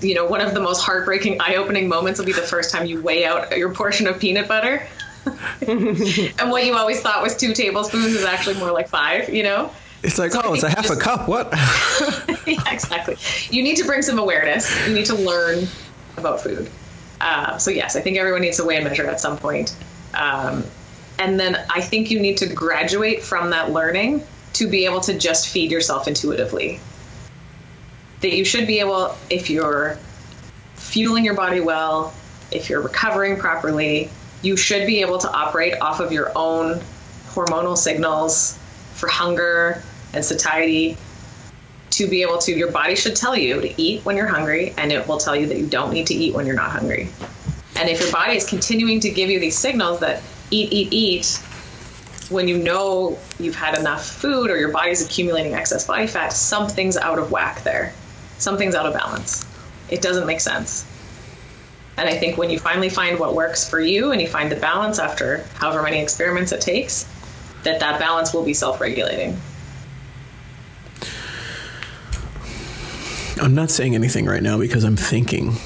you know, one of the most heartbreaking, eye opening moments will be the first time you weigh out your portion of peanut butter. and what you always thought was two tablespoons is actually more like five, you know? It's like, so oh, it's a half just, a cup. What? yeah, exactly. You need to bring some awareness. You need to learn about food. Uh, so, yes, I think everyone needs to weigh and measure at some point. Um, and then I think you need to graduate from that learning to be able to just feed yourself intuitively. That you should be able, if you're fueling your body well, if you're recovering properly, you should be able to operate off of your own hormonal signals for hunger and satiety to be able to your body should tell you to eat when you're hungry and it will tell you that you don't need to eat when you're not hungry and if your body is continuing to give you these signals that eat, eat, eat, when you know you've had enough food or your body's accumulating excess body fat, something's out of whack there. Something's out of balance. It doesn't make sense. And I think when you finally find what works for you and you find the balance after however many experiments it takes, that that balance will be self-regulating. I'm not saying anything right now because I'm thinking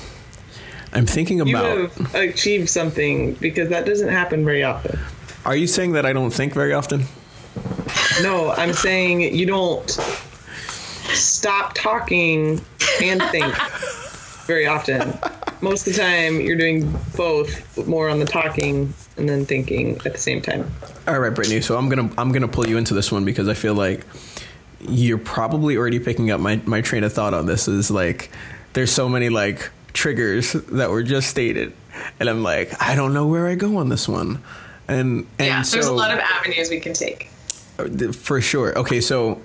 I'm thinking about. You have achieved something because that doesn't happen very often. Are you saying that I don't think very often? No, I'm saying you don't stop talking and think very often. Most of the time, you're doing both, more on the talking and then thinking at the same time. All right, Brittney. So I'm gonna I'm gonna pull you into this one because I feel like you're probably already picking up my my train of thought on this. Is like there's so many like triggers that were just stated, and I'm like I don't know where I go on this one, and and yeah, so there's a lot of avenues we can take. Uh, for sure. Okay, so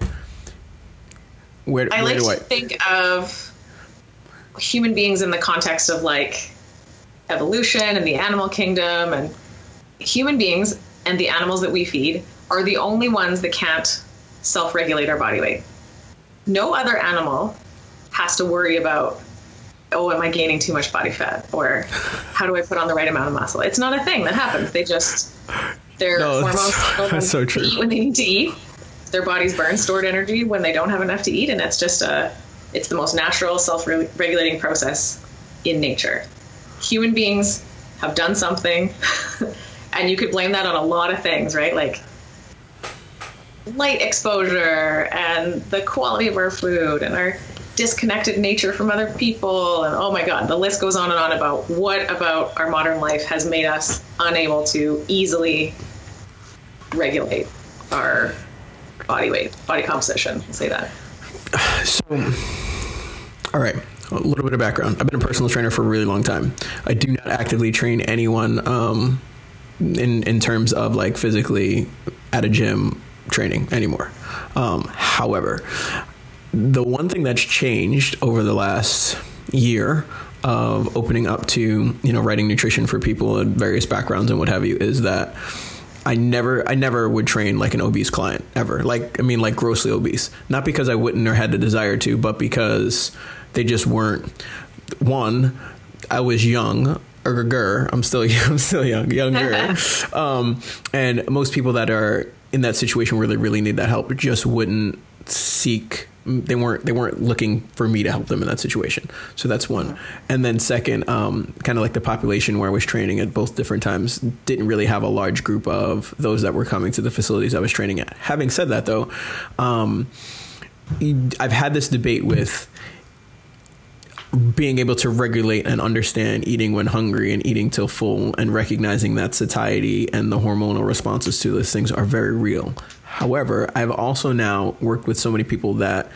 where I where like do to I? think of human beings in the context of like evolution and the animal kingdom and human beings and the animals that we feed are the only ones that can't self-regulate our body weight. No other animal has to worry about oh am I gaining too much body fat or how do I put on the right amount of muscle? It's not a thing that happens. They just their No, hormones that's so true. eat when they need to eat their bodies burn stored energy when they don't have enough to eat and it's just a it's the most natural self-regulating process in nature human beings have done something and you could blame that on a lot of things right like light exposure and the quality of our food and our disconnected nature from other people and oh my god the list goes on and on about what about our modern life has made us unable to easily regulate our body weight, body composition. I'll say that. So, all right, a little bit of background. I've been a personal trainer for a really long time. I do not actively train anyone um, in in terms of like physically at a gym training anymore. Um, however, the one thing that's changed over the last year of opening up to you know writing nutrition for people in various backgrounds and what have you is that I never I never would train like an obese client ever. Like I mean like grossly obese. Not because I wouldn't or had the desire to, but because they just weren't one, I was young or gur. I'm still I'm still young, younger. um, and most people that are in that situation where they really need that help just wouldn't seek they weren't they weren't looking for me to help them in that situation. So that's one. And then second um, kind of like the population where i was training at both different times didn't really have a large group of those that were coming to the facilities i was training at. Having said that though um, i've had this debate with being able to regulate and understand eating when hungry and eating till full and recognizing that satiety and the hormonal responses to those things are very real. However, I've also now worked with so many people that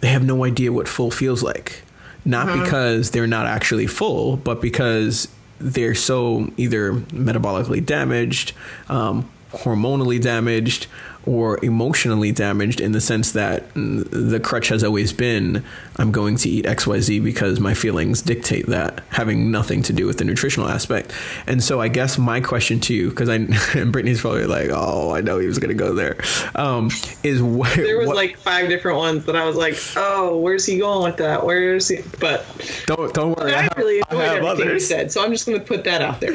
they have no idea what full feels like. Not because they're not actually full, but because they're so either metabolically damaged, um, hormonally damaged, or emotionally damaged in the sense that the crutch has always been I'm going to eat XYZ because my feelings dictate that, having nothing to do with the nutritional aspect. And so I guess my question to you, because I and Brittney's probably like, oh, I know he was going to go there, um, is wh- There was what- like five different ones that I was like, oh, where's he going with that? Where's he? But don't don't worry, I I have, really I enjoyed have everything he others. said, so I'm just going to put that out there.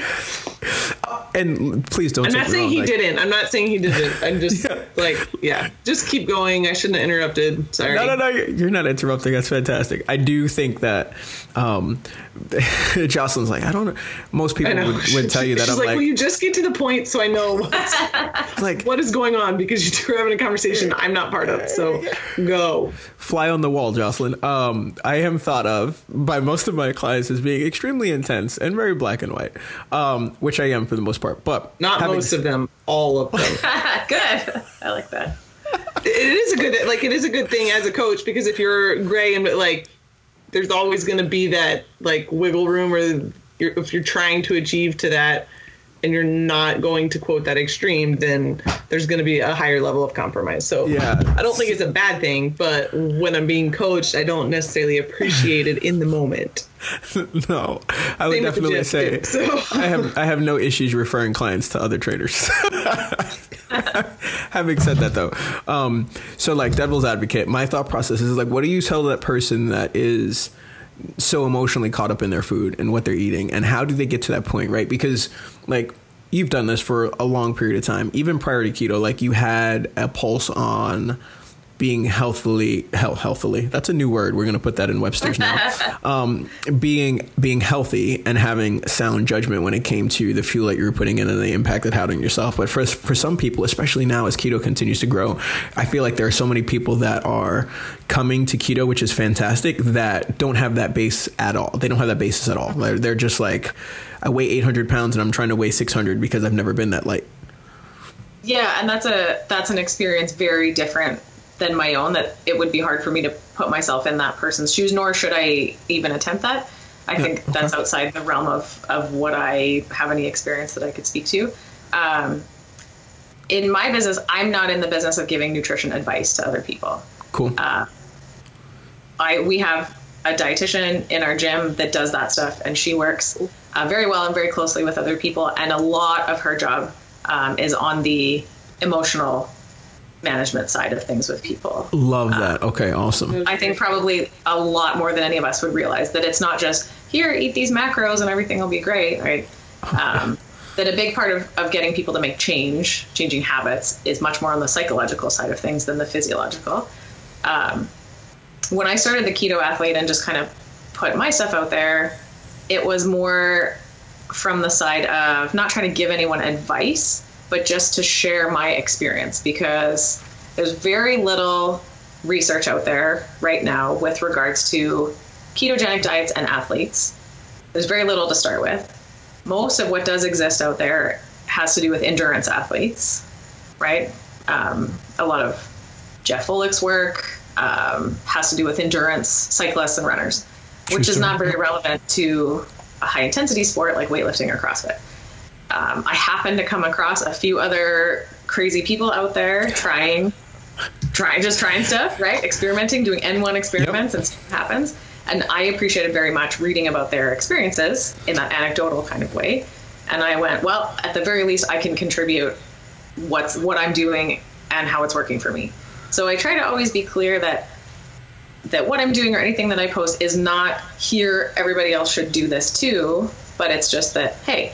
And please don't. I'm not saying he like- didn't. I'm not saying he didn't. I'm just like, yeah, just keep going. I shouldn't have interrupted. Sorry. No, no, no. You're you're not interrupting. That's fantastic. I do think that um, Jocelyn's like, I don't know. Most people know. would, would tell you that She's I'm like, like, will you just get to the point so I know what's, like what is going on because you two are having a conversation I'm not part of. So go. fly on the wall, Jocelyn. Um, I am thought of by most of my clients as being extremely intense and very black and white, um, which I am for the most part. But Not having most of them, all of them. Good. I like that. it is a good like it is a good thing as a coach because if you're gray and like there's always going to be that like wiggle room or you're, if you're trying to achieve to that and you're not going to quote that extreme then there's going to be a higher level of compromise so Yeah. i don't think it's a bad thing but when i'm being coached i don't necessarily appreciate it in the moment no, I would Same definitely gym, say too, so. I have I have no issues referring clients to other traders. Having said that, though, um, so like devil's advocate, my thought process is like, what do you tell that person that is so emotionally caught up in their food and what they're eating, and how do they get to that point, right? Because like you've done this for a long period of time, even prior to keto, like you had a pulse on being healthily health healthily that's a new word we're going to put that in webster's now. Um, being being healthy and having sound judgment when it came to the fuel that you were putting in and the impact that had on yourself. But for for some people especially now as keto continues to grow i feel like there are so many people that are coming to keto which is fantastic that don't have that base at all. They don't have that basis at all. They're, they're just like i weigh 800 pounds and i'm trying to weigh 600 because i've never been that light. Yeah and that's a that's an experience very different than my own that it would be hard for me to put myself in that person's shoes nor should i even attempt that. I Yeah, think that's outside the realm of of what i have any experience that i could speak to. Um, in my business i'm not in the business of giving nutrition advice to other people. Cool. I we have a dietitian in our gym that does that stuff, and she works uh, very well and very closely with other people. And a lot of her job um, is on the emotional management side of things with people. love that okay awesome I think probably a lot more than any of us would realize that it's not just here, eat these macros and everything will be great, right? Um, that a big part of, of getting people to make change, changing habits, is much more on the psychological side of things than the physiological. Um, when I started the keto athlete and just kind of put my stuff out there, it was more from the side of not trying to give anyone advice, but just to share my experience because there's very little research out there right now with regards to ketogenic diets and athletes. There's very little to start with. Most of what does exist out there has to do with endurance athletes, right? Um, a lot of Jeff Volek's work um, has to do with endurance cyclists and runners, which is not very relevant to a high intensity sport like weightlifting or CrossFit. Um, I happen to come across a few other crazy people out there trying, trying just trying stuff, right? Experimenting, doing N1 experiments, and stuff happens. And I appreciated very much reading about their experiences in that anecdotal kind of way. And I went, well, at the very least, I can contribute what's what I'm doing and how it's working for me. So I try to always be clear that that what I'm doing or anything that I post is not here everybody else should do this too, but it's just that hey,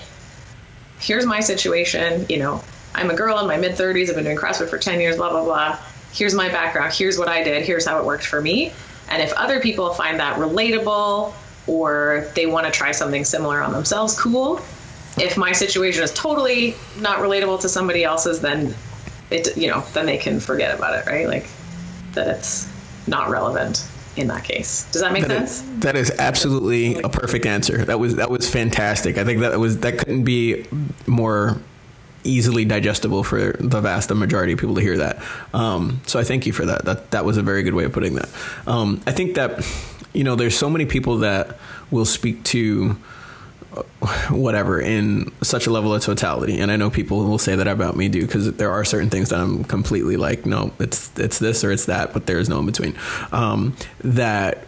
here's my situation, you know, I'm a girl in my mid 30s, I've been doing CrossFit for 10 years, blah blah blah. Here's my background, here's what I did, here's how it worked for me. And if other people find that relatable or they want to try something similar on themselves, cool. If my situation is totally not relatable to somebody else's, then it you know, then they can forget about it, right? Like that it's not relevant in that case. Does that make That sense? is, that is absolutely a perfect answer. That was that was fantastic. I think that was that couldn't be more easily digestible for the vast majority of people to hear that. Um, so I thank you for that. That that was a very good way of putting that. Um, I think that you know there's so many people that will speak to whatever in such a level of totality. And i know people will say that about me do because there are certain things that i'm completely like no it's it's this or it's that but there is no in between. Um, that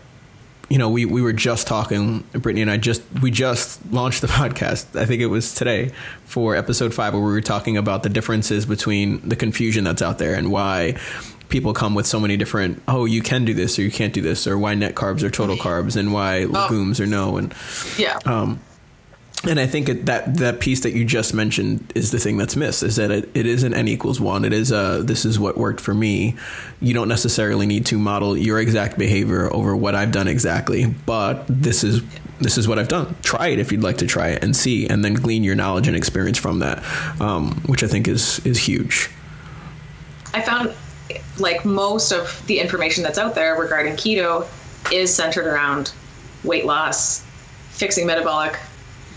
you know we, we were just talking Brittney and i just we just launched the podcast i think it was today for episode five where we were talking about the differences between the confusion that's out there and why people come with so many different oh you can do this or you can't do this or why net carbs are total carbs and why legumes or no and Yeah. And I think that that piece that you just mentioned is the thing that's missed. Is that it, it is an n equals one. It is a this is what worked for me. You don't necessarily need to model your exact behavior over what I've done exactly, but this is this is what I've done. Try it if you'd like to try it and see, and then glean your knowledge and experience from that, um, which I think is is huge. I found like most of the information that's out there regarding keto is centered around weight loss, fixing metabolic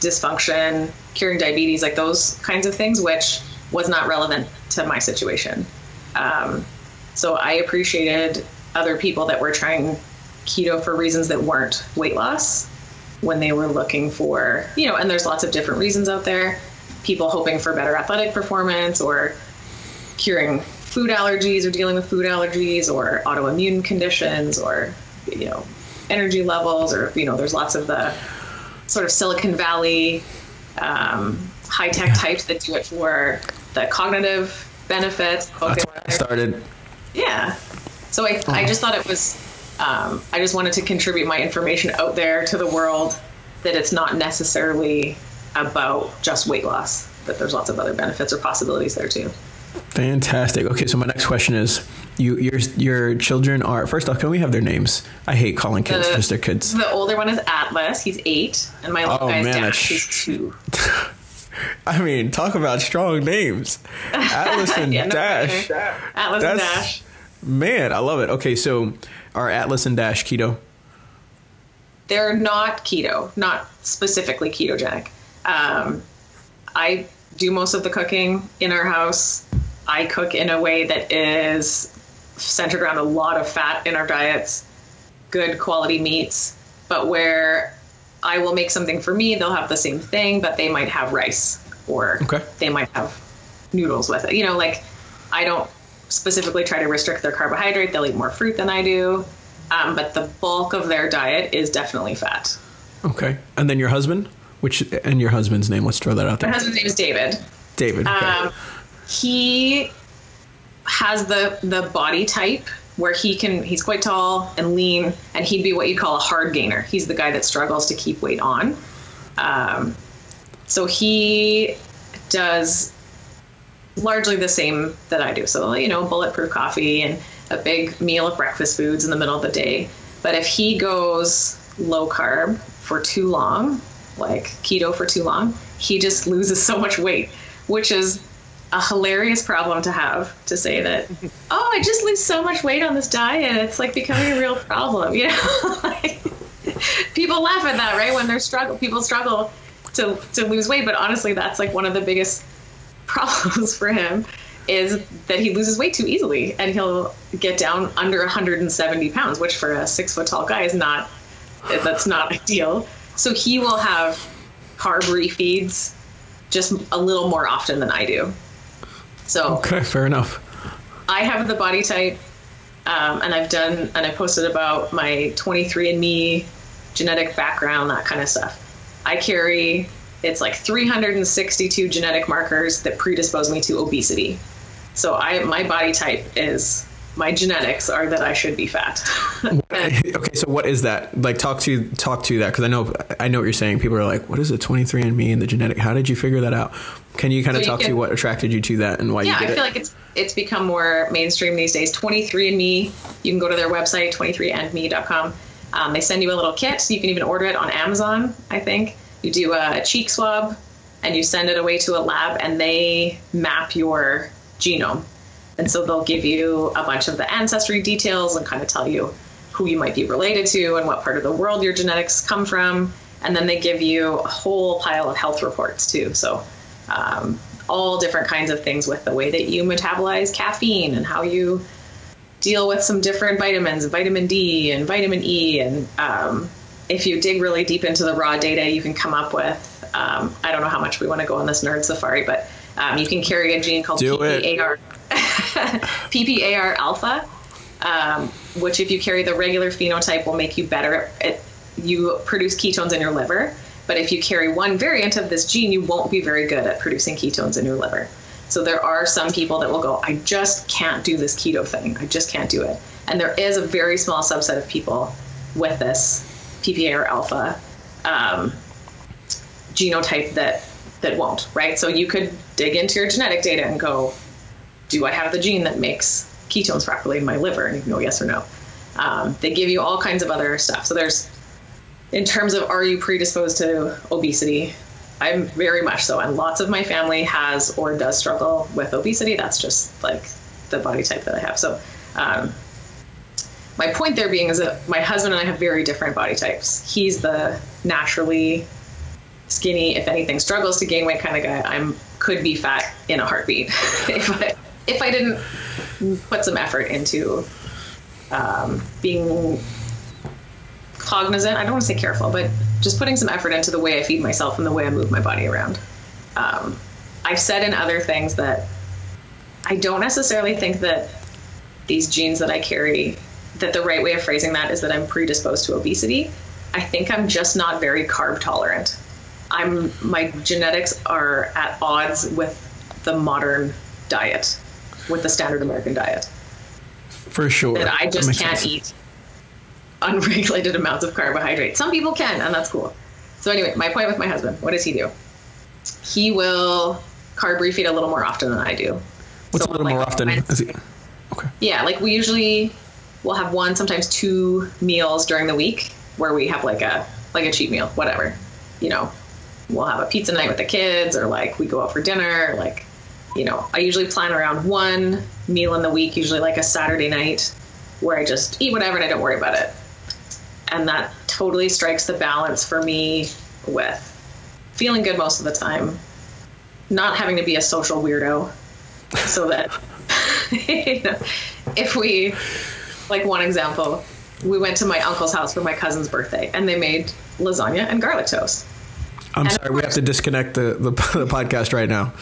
dysfunction, curing diabetes, like those kinds of things, which was not relevant to my situation. Um, so I appreciated other people that were trying keto for reasons that weren't weight loss when they were looking for, you know, and there's lots of different reasons out there. People hoping for better athletic performance or curing food allergies or dealing with food allergies or autoimmune conditions or you know energy levels or you know there's lots of the sort of silicon valley um, high-tech types that do it for the cognitive benefits I started. yeah so I, I just thought it was um, i just wanted to contribute my information out there to the world that it's not necessarily about just weight loss that there's lots of other benefits or possibilities there too Fantastic. Okay, so my next question is You your your children are first off. Can we have their names? I hate calling kids The- just their kids. The older one is Atlas. He's eight, and my little Oh, guy's man, Dash. that's- He's two. I mean, talk about strong names. Atlas and Yeah, no Dash. Atlas and Dash. Man, I love it. Okay, so are Atlas and Dash keto? They're not keto, not specifically ketogenic. Um, I do most of the cooking in our house. I cook in a way that is centered around a lot of fat in our diets, good quality meats, but where I will make something for me, they'll have the same thing, but they might have rice or Okay. they might have noodles with it. You know, like I don't specifically try to restrict their carbohydrate. They'll eat more fruit than I do. Um, but the bulk of their diet is definitely fat. Okay, and then your husband, which and your husband's name? Let's throw that out there. My husband's name is David. David. Okay. Um, he has the the body type where he can he's quite tall and lean and he'd be what you'd call a hard gainer. He's the guy that struggles to keep weight on. Um, so he does largely the same that i do. So you know bulletproof coffee and a big meal of breakfast foods in the middle of the day. But if he goes low carb for too long like keto for too long he just loses so much weight which is a hilarious problem to have to say that oh i just lose so much weight on this diet. It's like becoming a real problem you know? Like, people laugh at that right? When they're struggle people struggle to to lose weight. But honestly that's like one of the biggest problems for him is that he loses weight too easily and he'll get down under 170 pounds which for a six foot tall guy is not that's not ideal. So he will have carb refeeds just a little more often than i do so okay, fair enough. I have the body type, um, and I've done and I posted about my 23andMe genetic background, that kind of stuff. I carry it's like 362 genetic markers that predispose me to obesity. So I my body type is my genetics are that I should be fat. Okay, so what is that? Like, talk to talk to that because I know I know what you're saying. People are like, "What is a 23andMe and the genetic? How did you figure that out?" Can you kind of So you talk to what attracted you to that and why yeah, I feel it? like it's it's become more mainstream these days. 23andMe, you can go to their website, 23andme.com. Um, they send you a little kit. So You can even order it on Amazon, I think. You do a cheek swab and you send it away to a lab and they map your genome. And so they'll give you a bunch of the ancestry details and kind of tell you who you might be related to and what part of the world your genetics come from. And then they give you a whole pile of health reports too. So um, all different kinds of things with the way that you metabolize caffeine and how you deal with some different vitamins, vitamin D and vitamin E. And um, if you dig really deep into the raw data, you can come up with um, I don't know how much we want to go on this nerd safari, but um, you can carry a gene called Do it. PPAR, alpha, um, which if you carry the regular phenotype will make you better at you produce ketones in your liver. But if you carry one variant of this gene, you won't be very good at producing ketones in your liver. So there are some people that will go, I just can't do this keto thing. I just can't do it. And there is a very small subset of people with this PPAR alpha um, genotype that that won't, right? So you could dig into your genetic data and go, do I have the gene that makes ketones properly in my liver? And you can go yes or no. Um, they give you all kinds of other stuff. So there's, in terms of are you predisposed to obesity? I'm very much so, and lots of my family has or does struggle with obesity. That's just like the body type that I have. So, um, my point there being is that my husband and I have very different body types. He's the naturally skinny, if anything, struggles to gain weight kind of guy. I'm could be fat in a heartbeat if I if I didn't put some effort into um, being cognizant. I don't want to say careful, but just putting some effort into the way I feed myself and the way I move my body around. Um, I've said in other things that I don't necessarily think that these genes that I carry, that the right way of phrasing that is that I'm predisposed to obesity. I think I'm just not very carb tolerant. I'm my genetics are at odds with the modern diet, with the standard American diet. For sure. That I just makes can't sense. eat unregulated amounts of carbohydrates. Some people can, and that's cool. So anyway, my point with my husband, what does he do? He will carb refeed a little more often than I do. What's So a little like more often? Is it- Okay. Yeah, like we usually will have one, sometimes two meals during the week where we have like a like a cheat meal, whatever. You know, we'll have a pizza night with the kids or like we go out for dinner, like you know, I usually plan around one meal in the week, usually like a Saturday night where I just eat whatever and I don't worry about it. And that totally strikes the balance for me with feeling good most of the time, not having to be a social weirdo so that you know, if we like one example we went to my uncle's house for my cousin's birthday and they made lasagna and garlic toast I'm And of sorry, we have to disconnect the, the, the podcast right now.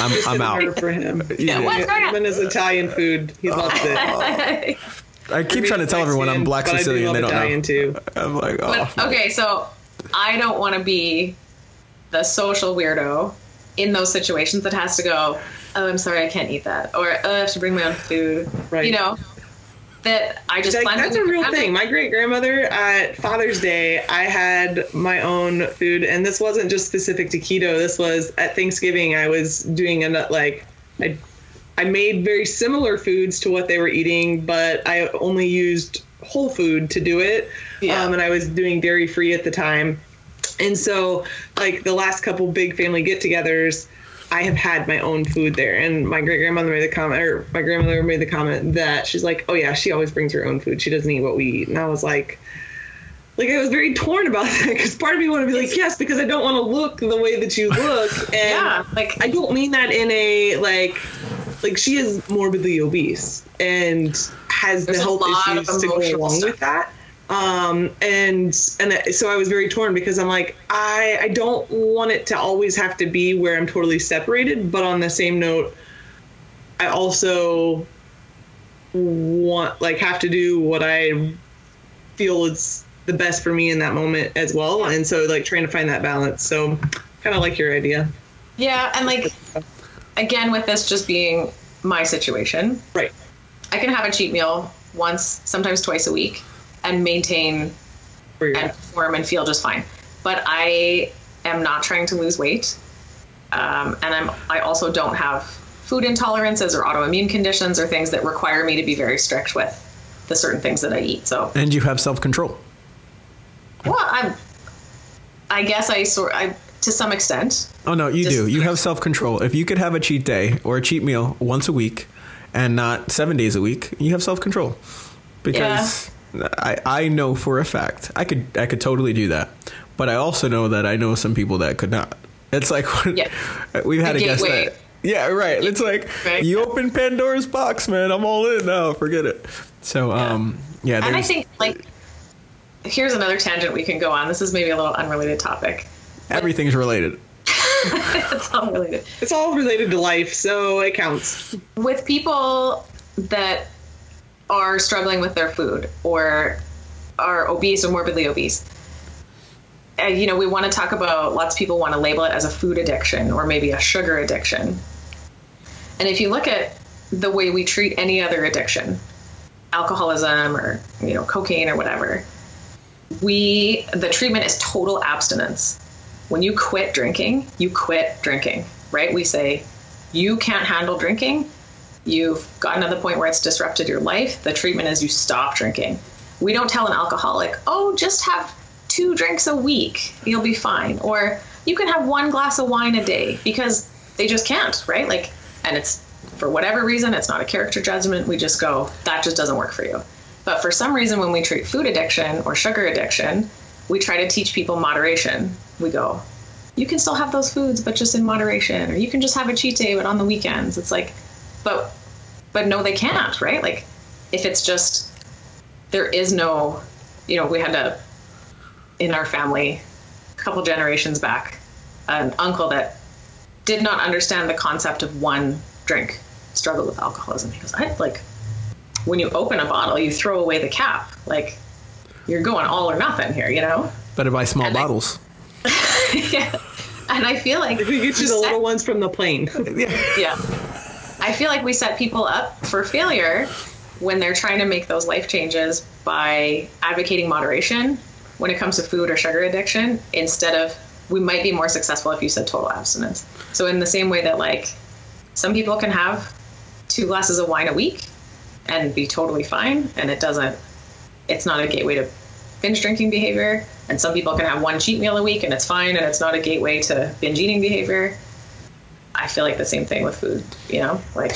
I'm, I'm out. For him. yeah, what's Him and his Italian food, he loves it. I keep trying to tell everyone I'm black but Sicilian. I They do love don't Italian know. too. I'm like, oh. But, okay so i don't want to be the social weirdo in those situations that has to go oh i'm sorry i can't eat that or oh, i have to bring my own food Right. you know that i just like, that's a real thing. My great grandmother at Father's Day, I had my own food, and this wasn't just specific to keto. This was at Thanksgiving. I was doing a like, I, I made very similar foods to what they were eating, but I only used whole food to do it. Yeah. Um, and I was doing dairy free at the time, and so like the last couple big family get-togethers. I have had my own food there, and my great grandmother made the comment, or my grandmother made the comment that she's like, "Oh yeah, she always brings her own food. She doesn't eat what we eat." And I was like, like I was very torn about that because part of me wanted to be like, "Yes," because I don't want to look the way that you look, and yeah like I don't mean that in a like, like she is morbidly obese and has the a health lot of issues to go along stuff. with that um and and that- so i was very torn because i'm like i i don't want it to always have to be where i'm totally separated but on the same note i also want like have to do what i feel is the best for me in that moment as well. And so like trying to find that balance. So kind of like your idea. Yeah, and like again with this just being my situation, right. I can have a cheat meal once, sometimes twice a week, and maintain for your and perform and feel just fine. But I am not trying to lose weight, um, and I'm I also don't have food intolerances or autoimmune conditions or things that require me to be very strict with the certain things that I eat. So and you have self control. well, I'm I guess I sort I to some extent. Oh no, you Just- do. You have self control. If you could have a cheat day or a cheat meal once a week, and not seven days a week, you have self control. Because I I know for a fact I could I could totally do that, but I also know that I know some people that could not. It's like Yeah. we've had The a guest that. Yeah, right. It's like Right. you open Pandora's box, man. I'm all in now. Forget it. So, um, yeah. And I think like here's another tangent we can go on. This is maybe a little unrelated topic. everything's related. it's unrelated. it's all related to life so it counts with people that are struggling with their food or are obese or morbidly obese. And you know we want to talk about lots of people want to label it as a food addiction or maybe a sugar addiction. And if you look at the way we treat any other addiction alcoholism or you know cocaine or whatever we the treatment is total abstinence. When you quit drinking you quit drinking right? We say you can't handle drinking you've gotten to the point where it's disrupted your life the treatment is you stop drinking. We don't tell an alcoholic oh just have two drinks a week you'll be fine. Or you can have one glass of wine a day because they just can't right? Like and it's for whatever reason it's not a character judgment. We just go that just doesn't work for you. But for some reason when we treat food addiction or sugar addiction we try to teach people moderation. We go you can still have those foods but just in moderation or you can just have a cheat day but on the weekends. It's like but but no they can't right like if it's just there is no you know we had a in our family a couple generations back an uncle that did not understand the concept of one drink struggled with alcoholism he goes i like when you open a bottle you throw away the cap like you're going all or nothing here you know Better buy small And I- bottles. yeah and i feel like if we get you the little ones from the plane yeah. yeah. I feel like we set people up for failure when they're trying to make those life changes by advocating moderation when it comes to food or sugar addiction instead of we might be more successful if you said total abstinence. So in the same way that like some people can have two glasses of wine a week and be totally fine. And it doesn't, it's not a gateway to binge drinking behavior. And some people can have one cheat meal a week and it's fine and it's not a gateway to binge eating behavior. I feel like the same thing with food, you know? Like,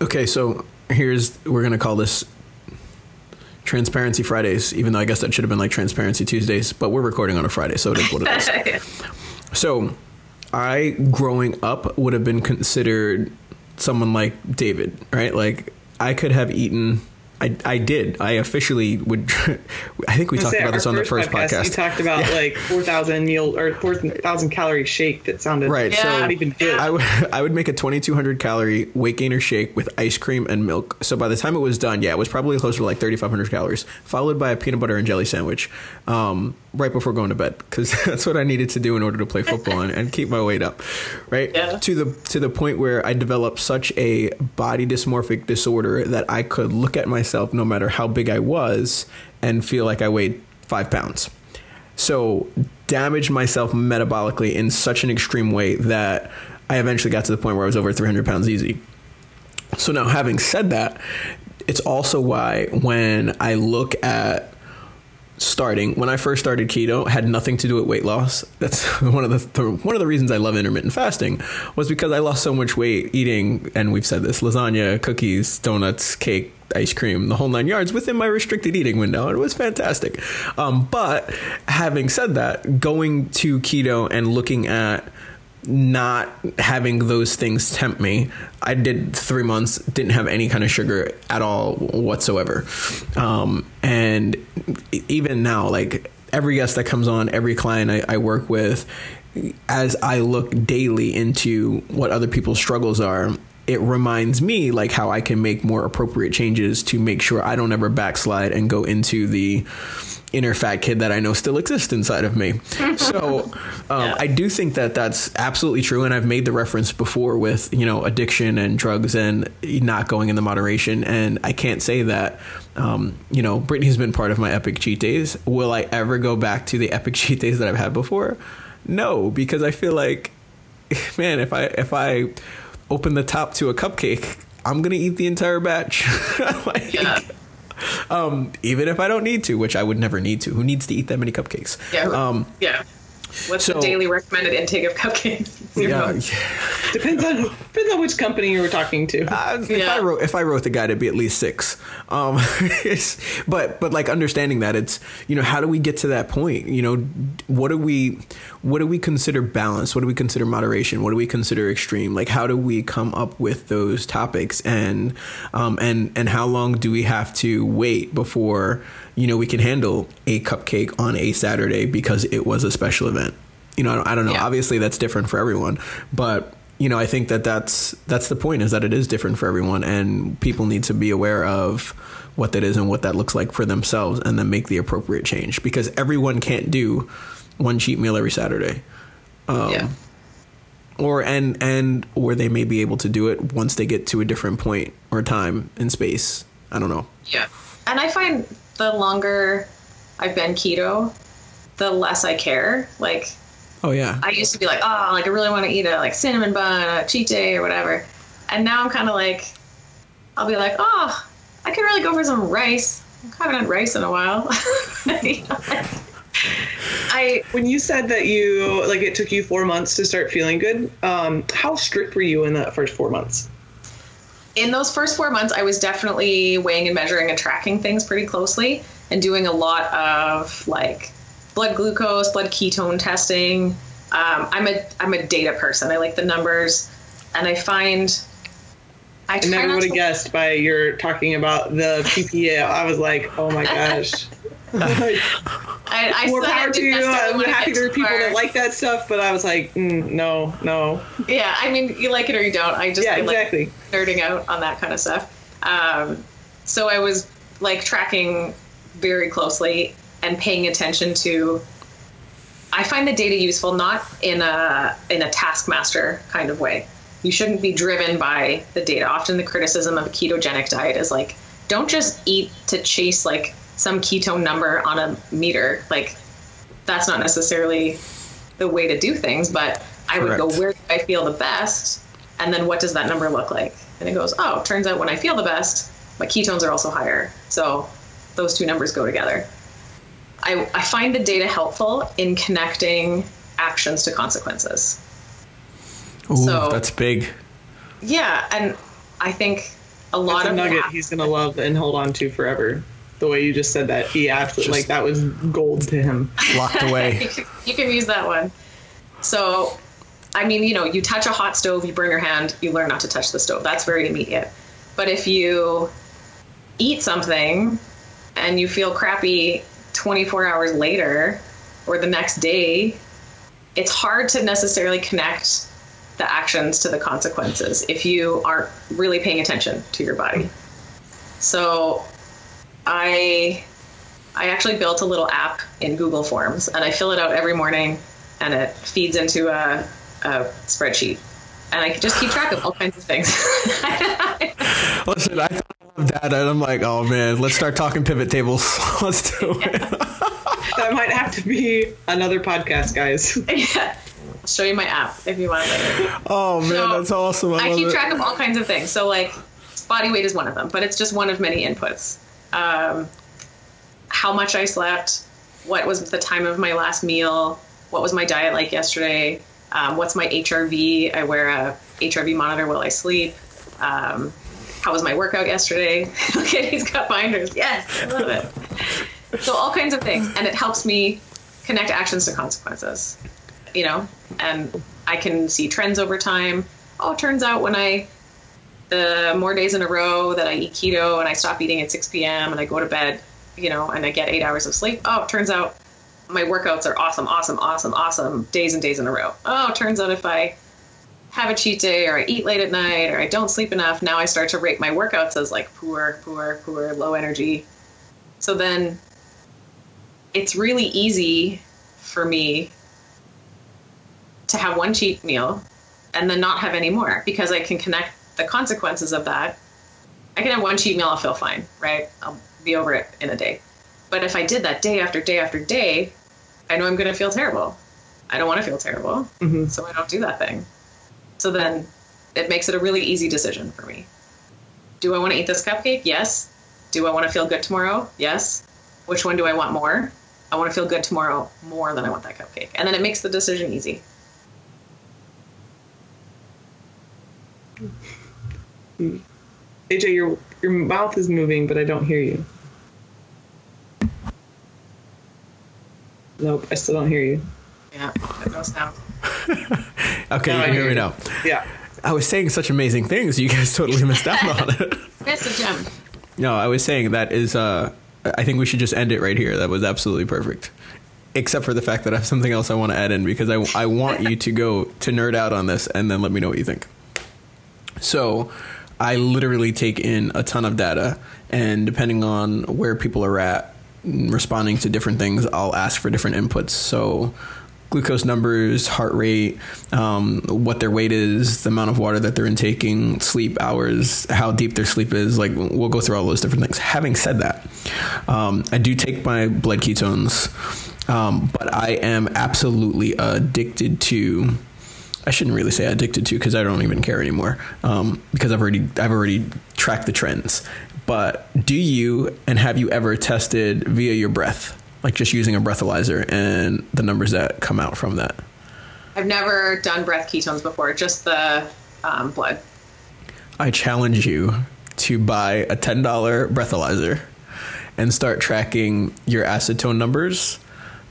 Okay, so here's we're gonna call this Transparency Fridays, even though I guess that should have been like Transparency Tuesdays, but we're recording on a Friday, so it is what it is. So, I growing up would have been considered someone like David, right? Like I could have eaten. I, I did. I officially would. I think we talked Say, about this on the first podcast. You talked about like four thousand meal or four thousand calorie shake that sounded Right, so- not even good. I would I would make a 2200 calorie weight gainer shake with ice cream and milk. So by the time it was done, yeah, it was probably closer to like 3500 calories, followed by a peanut butter and jelly sandwich, um, right before going to bed because that's what I needed to do in order to play football and, and keep my weight up, right? Yeah. To the to the point where I developed such a body dysmorphic disorder that I could look at myself no matter how big I was and feel like I weighed five pounds. So damaged myself metabolically in such an extreme way that I eventually got to the point where I was over 300 pounds easy. So now, having said that, it's also why when I look at starting when I first started keto had nothing to do with weight loss. That's one of the, one of the reasons I love intermittent fasting was because I lost so much weight eating and we've said this lasagna, cookies, donuts, cake, ice cream, the whole nine yards within my restricted eating window. It was fantastic. Um, but having said that, going to keto and looking at not having those things tempt me. I did three months, didn't have any kind of sugar at all whatsoever. Um, and even now, like every guest that comes on, every client I, I work with, as I look daily into what other people's struggles are, it reminds me like how I can make more appropriate changes to make sure I don't ever backslide and go into the inner fat kid that I know still exists inside of me. So um, Yeah. I do think that that's absolutely true, and I've made the reference before with you know addiction and drugs and not going in the moderation. And I can't say that um, you know Brittney's been part of my epic cheat days. Will I ever go back to the epic cheat days that I've had before? No, because I feel like man, if I if I open the top to a cupcake, I'm gonna eat the entire batch. Like, Yeah. Um, even if I don't need to, which I would never need to. Who needs to eat that many cupcakes? Yeah. Um, yeah. What's so- the daily recommended intake of cupcakes? yeah. depends on depends on which company you were talking to. Uh, if Yeah. I wrote if I wrote the guide, it'd be at least six. Um, but but like understanding that it's you know how do we get to that point? You know, what do we what do we consider balance? What do we consider moderation? What do we consider extreme? Like how do we come up with those topics and um, and and how long do we have to wait before you know we can handle a cupcake on a Saturday because it was a special event? You know, I don't, I don't know. Yeah. Obviously, that's different for everyone, but you know, I think that that's that's the point is that it is different for everyone, and people need to be aware of what that is and what that looks like for themselves, and then make the appropriate change because everyone can't do one cheat meal every Saturday, Um, yeah. or and and or they may be able to do it once they get to a different point or time in space. I don't know. Yeah. And I find the longer I've been keto, the less I care. Like Oh yeah, I used to be like, oh, like I really want to eat a like cinnamon bun, a cheat day or whatever. And now I'm kind of like, I'll be like, oh, I could really go for some rice. I haven't had rice in a while. You know, like, I when you said that you like it took you four months to start feeling good, um, how strict were you in that first four months? In those first four months, I was definitely weighing and measuring and tracking things pretty closely and doing a lot of like blood glucose, blood ketone testing. Um, I'm a I'm a data person. I like the numbers, and I find I I never would have to- guessed by your talking about the PPA. I was like, oh my gosh. Like, I, I More said I power to you. I'm happy there are people that like that stuff, but I was like, mm, no, no. Yeah, I mean, you like it or you don't. I just Yeah, I like exactly. nerding out on that kind of stuff. Um, so I was like tracking very closely and paying attention to. I find the data useful not in a in a taskmaster kind of way. You shouldn't be driven by the data. Often the criticism of a ketogenic diet is like, don't just eat to chase like some ketone number on a meter. Like that's not necessarily the way to do things, but I would go where do I feel the best, and then what does that number look like? And it goes, oh, turns out when I feel the best, my ketones are also higher. So those two numbers go together. I, I find the data helpful in connecting actions to consequences. Ooh, So- that's big. Yeah, and I think a lot That's a of nugget he's gonna love and hold on to forever. The way you just said that, he absolutely like that was gold to him. Locked away. you, can, you can use that one. So, I mean, you know, you touch a hot stove, you burn your hand, you learn not to touch the stove. That's very immediate. But if you eat something and you feel crappy 24 hours later or the next day, it's hard to necessarily connect the actions to the consequences if you aren't really paying attention to your body. So, I I actually built a little app in Google Forms, and I fill it out every morning, and it feeds into a, a spreadsheet, and I can just keep track of all kinds of things. Listen, I thought of that, and I'm like, oh man, let's start talking pivot tables. let's do it. That might have to be another podcast, guys. yeah. I'll show you my app if you want it later. Oh man, So, that's awesome. I, I love keep it. track of all kinds of things. So like body weight is one of them, but it's just one of many inputs. Um, how much I slept, what was the time of my last meal, what was my diet like yesterday, um, what's my HRV? I wear a HRV monitor while I sleep. Um, how was my workout yesterday? okay, he's got binders. Yes, I love it. So all kinds of things, and it helps me connect actions to consequences. You know, and I can see trends over time. Oh, it turns out when I the more days in a row that I eat keto and I stop eating at 6 p.m. and I go to bed, you know, and I get eight hours of sleep. Oh, it turns out my workouts are awesome, awesome, awesome, awesome days and days in a row. Oh, it turns out if I have a cheat day or I eat late at night or I don't sleep enough, now I start to rate my workouts as like poor, poor, poor, low energy. So then it's really easy for me to have one cheat meal and then not have any more because I can connect the consequences of that. I can have one cheat meal, I'll feel fine, right? I'll be over it in a day. But if I did that day after day after day, I know I'm going to feel terrible. I don't want to feel terrible, mm-hmm. so I don't do that thing. So then it makes it a really easy decision for me. Do I want to eat this cupcake? Yes. Do I want to feel good tomorrow? Yes. Which one do I want more? I want to feel good tomorrow more than I want that cupcake. And then it makes the decision easy. AJ, your your mouth is moving, but I don't hear you. Nope, I still don't hear you. Yeah, that goes down. Okay, Now you I can hear hear me now. Yeah. I was saying such amazing things. You guys totally missed out on it. That's a gem. No, I was saying that is. Uh, I think we should just end it right here. That was absolutely perfect. Except for the fact that I have something else I want to add in because I, I want you to go to nerd out on this and then let me know what you think. So, I literally take in a ton of data, and depending on where people are at, responding to different things, I'll ask for different inputs. So, glucose numbers, heart rate, um, what their weight is, the amount of water that they're intaking, sleep hours, how deep their sleep is. Like, we'll go through all those different things. Having said that, um, I do take my blood ketones, um, but I am absolutely addicted to. I shouldn't really say addicted to because I don't even care anymore um, because I've already I've already tracked the trends. But do you and have you ever tested via your breath, like just using a breathalyzer and the numbers that come out from that? I've never done breath ketones before, just the um, blood. I challenge you to buy a ten dollar breathalyzer and start tracking your acetone numbers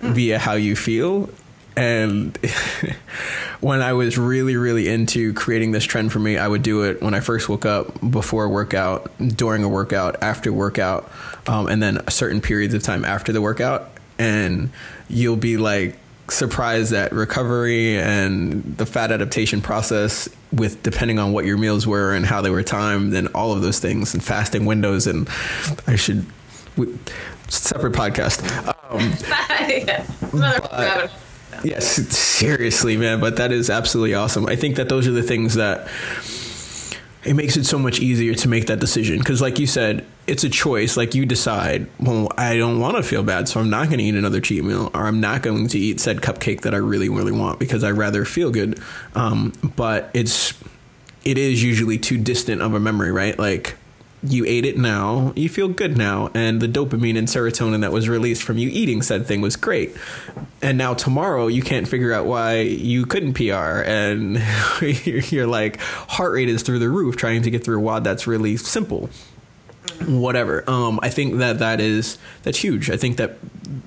via how you feel. And when I was really, really into creating this trend for me, I would do it when I first woke up, before a workout, during a workout, after workout, um, and then certain periods of time after the workout. And you'll be like surprised at recovery and the fat adaptation process with depending on what your meals were and how they were timed and all of those things and fasting windows and I should we, separate podcast. Um, yeah. Yes, seriously, man. But that is absolutely awesome. I think that those are the things that it makes it so much easier to make that decision. Because, like you said, it's a choice. Like you decide, well, I don't want to feel bad, so I'm not going to eat another cheat meal, or I'm not going to eat said cupcake that I really, really want because I rather feel good. Um, but it's it is usually too distant of a memory, right? Like you ate it now, you feel good now, and the dopamine and serotonin that was released from you eating said thing was great. And now tomorrow you can't figure out why you couldn't PR, and you're like heart rate is through the roof trying to get through a WOD that's really simple whatever. Um, I think that that is that's huge. I think that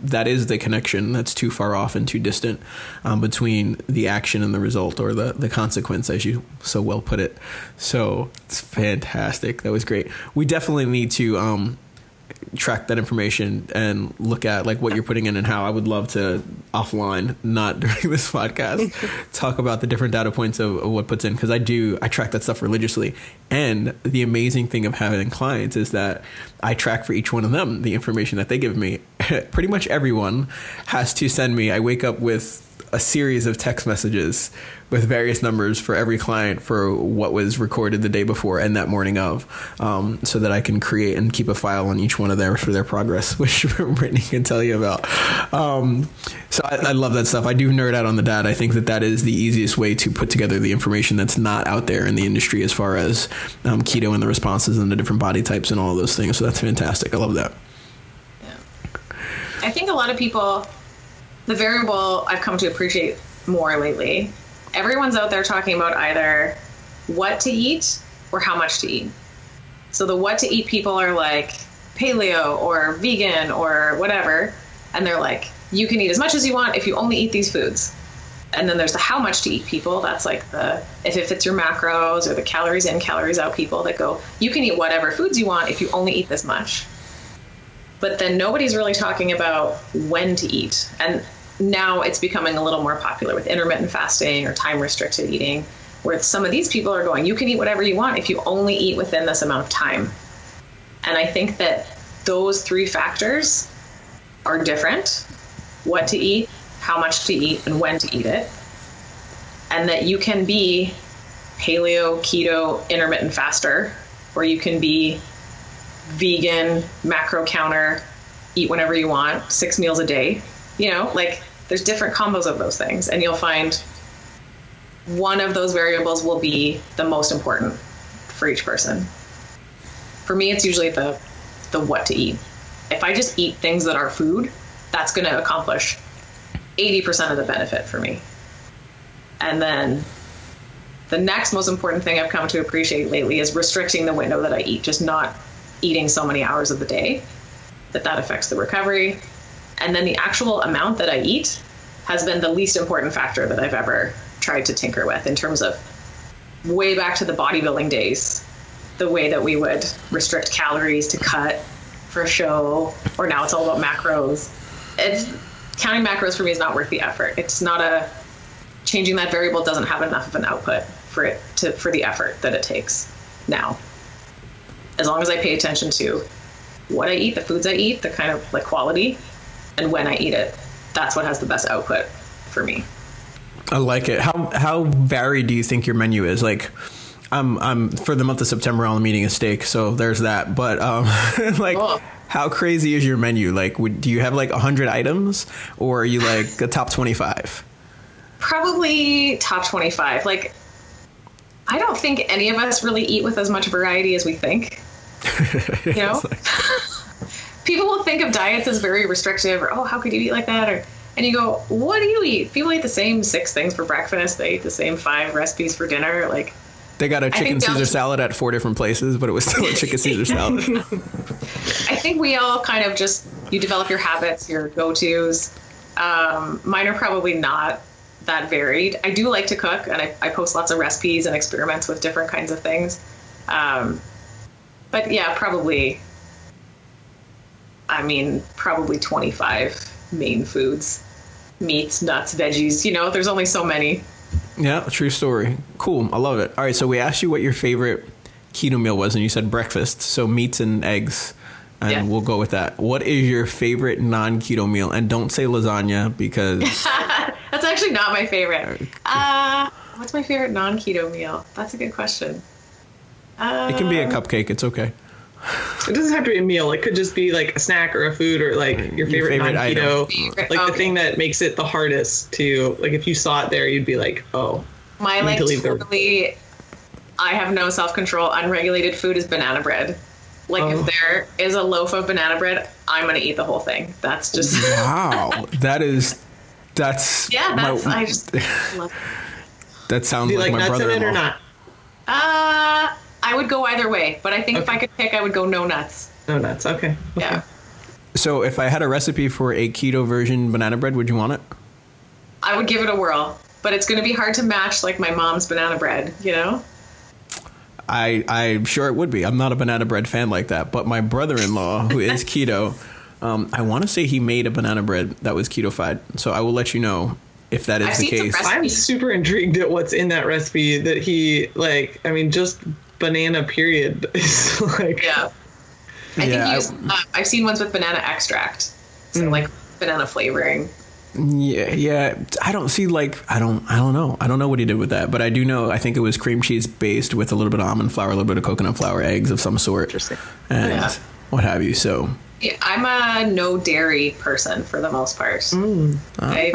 that is the connection that's too far off and too distant um, between the action and the result, or the the consequence, as you so well put it. So it's fantastic. That was great. We definitely need to. Um, track that information and look at like what you're putting in and how I would love to offline, not during this podcast, talk about the different data points of, of what puts in because I do I track that stuff religiously. And the amazing thing of having clients is that I track for each one of them the information that they give me. Pretty much everyone has to send me. I wake up with a series of text messages with various numbers for every client for what was recorded the day before and that morning of, um, so that I can create and keep a file on each one of theirs for their progress, which Brittney can tell you about. Um, so I, I, love that stuff. I do nerd out on the data. I think that that is the easiest way to put together the information that's not out there in the industry as far as um, keto and the responses and the different body types and all those things. So that's fantastic. I love that. Yeah. I think a lot of people the variable I've come to appreciate more lately. Everyone's out there talking about either what to eat or how much to eat. So the what to eat people are like paleo or vegan or whatever, and they're like, you can eat as much as you want if you only eat these foods. And then there's the how much to eat people. That's like the if it fits your macros or the calories in, calories out people that go, you can eat whatever foods you want if you only eat this much. But then nobody's really talking about when to eat. And now it's becoming a little more popular with intermittent fasting or time restricted eating, where some of these people are going, you can eat whatever you want if you only eat within this amount of time. And I think that those three factors are different what to eat, how much to eat, and when to eat it. And that you can be paleo, keto, intermittent faster, or you can be vegan, macro counter, eat whenever you want, six meals a day. You know, like there's different combos of those things, and you'll find one of those variables will be the most important for each person. For me, it's usually the the what to eat. If I just eat things that are food, that's going to accomplish 80% of the benefit for me. And then the next most important thing I've come to appreciate lately is restricting the window that I eat, just not eating so many hours of the day that that affects the recovery and then the actual amount that I eat has been the least important factor that I've ever tried to tinker with in terms of way back to the bodybuilding days, the way that we would restrict calories to cut for a show, or now it's all about macros. It's counting macros for me is not worth the effort. It's not a changing that variable doesn't have enough of an output for it to for the effort that it takes now. As long as I pay attention to what I eat, the foods I eat, the kind of like quality, and when I eat it. That's what has the best output for me. I like it. How how varied do you think your menu is? Like, I'm I'm for the month of September I'm eating a steak, so there's that. But um, like. Oh. How crazy is your menu? Like, would, do you have like hundred items, or are you like the top twenty-five? Probably top twenty-five. Like, I don't think any of us really eat with as much variety as we think. You know, people will think of diets as very restrictive or oh how could you eat like that or and you go what do you eat people eat the same six things for breakfast they eat the same five recipes for dinner like they got a chicken Caesar salad at four different places, but it was still a chicken Caesar salad. I think we all kind of just you develop your habits, your go tos. Um, mine are probably not that varied. I do like to cook, and I, I post lots of recipes and experiments with different kinds of things. Um, but yeah, probably I mean, probably 25 main foods meats, nuts, veggies. You know, there's only so many. Yeah, true story. Cool. I love it. All right, so we asked you what your favorite keto meal was, and you said breakfast. So meats and eggs, and yeah. we'll go with that. What is your favorite non keto meal? And don't say lasagna because. That's actually not my favorite. Uh, what's my favorite non keto meal? That's a good question. Uh, it can be a cupcake. It's okay. It doesn't have to be a meal. It could just be like a snack or a food or like your favorite, your favorite non-keto. Like okay. the thing that makes it the hardest to like. If you saw it there, you'd be like, oh. My like to totally. I have no self control. Unregulated food is banana bread. Like Oh. if there is a loaf of banana bread, I'm gonna eat the whole thing. That's just Wow, that is that's yeah. my- I just love. that sounds Do you like, like my nuts in it or brother-in-law. not? Uh, I would go either way, but I think if I could pick, I would go no nuts. No nuts. Okay. okay. Yeah. So if I had a recipe for a keto version banana bread, would you want it? I would give it a whirl, but it's going to be hard to match like my mom's banana bread, you know? I I'm sure it would be. I'm not a banana bread fan like that, but my brother-in-law who is keto, um, I want to say he made a banana bread that was keto-fied. So I will let you know if that is I've the case. I'm super intrigued at what's in that recipe that he like. I mean, just banana period is like. Yeah. I Yeah, think you, uh, I've seen ones with banana extract, so Mm. like banana flavoring. Yeah, yeah. I don't see like I don't I don't know. I don't know what he did with that, but I do know I think it was cream cheese based with a little bit of almond flour, a little bit of coconut flour, eggs of some sort, Interesting. and Yeah. what have you. So Yeah, I'm a no dairy person for the most part. Mm. I,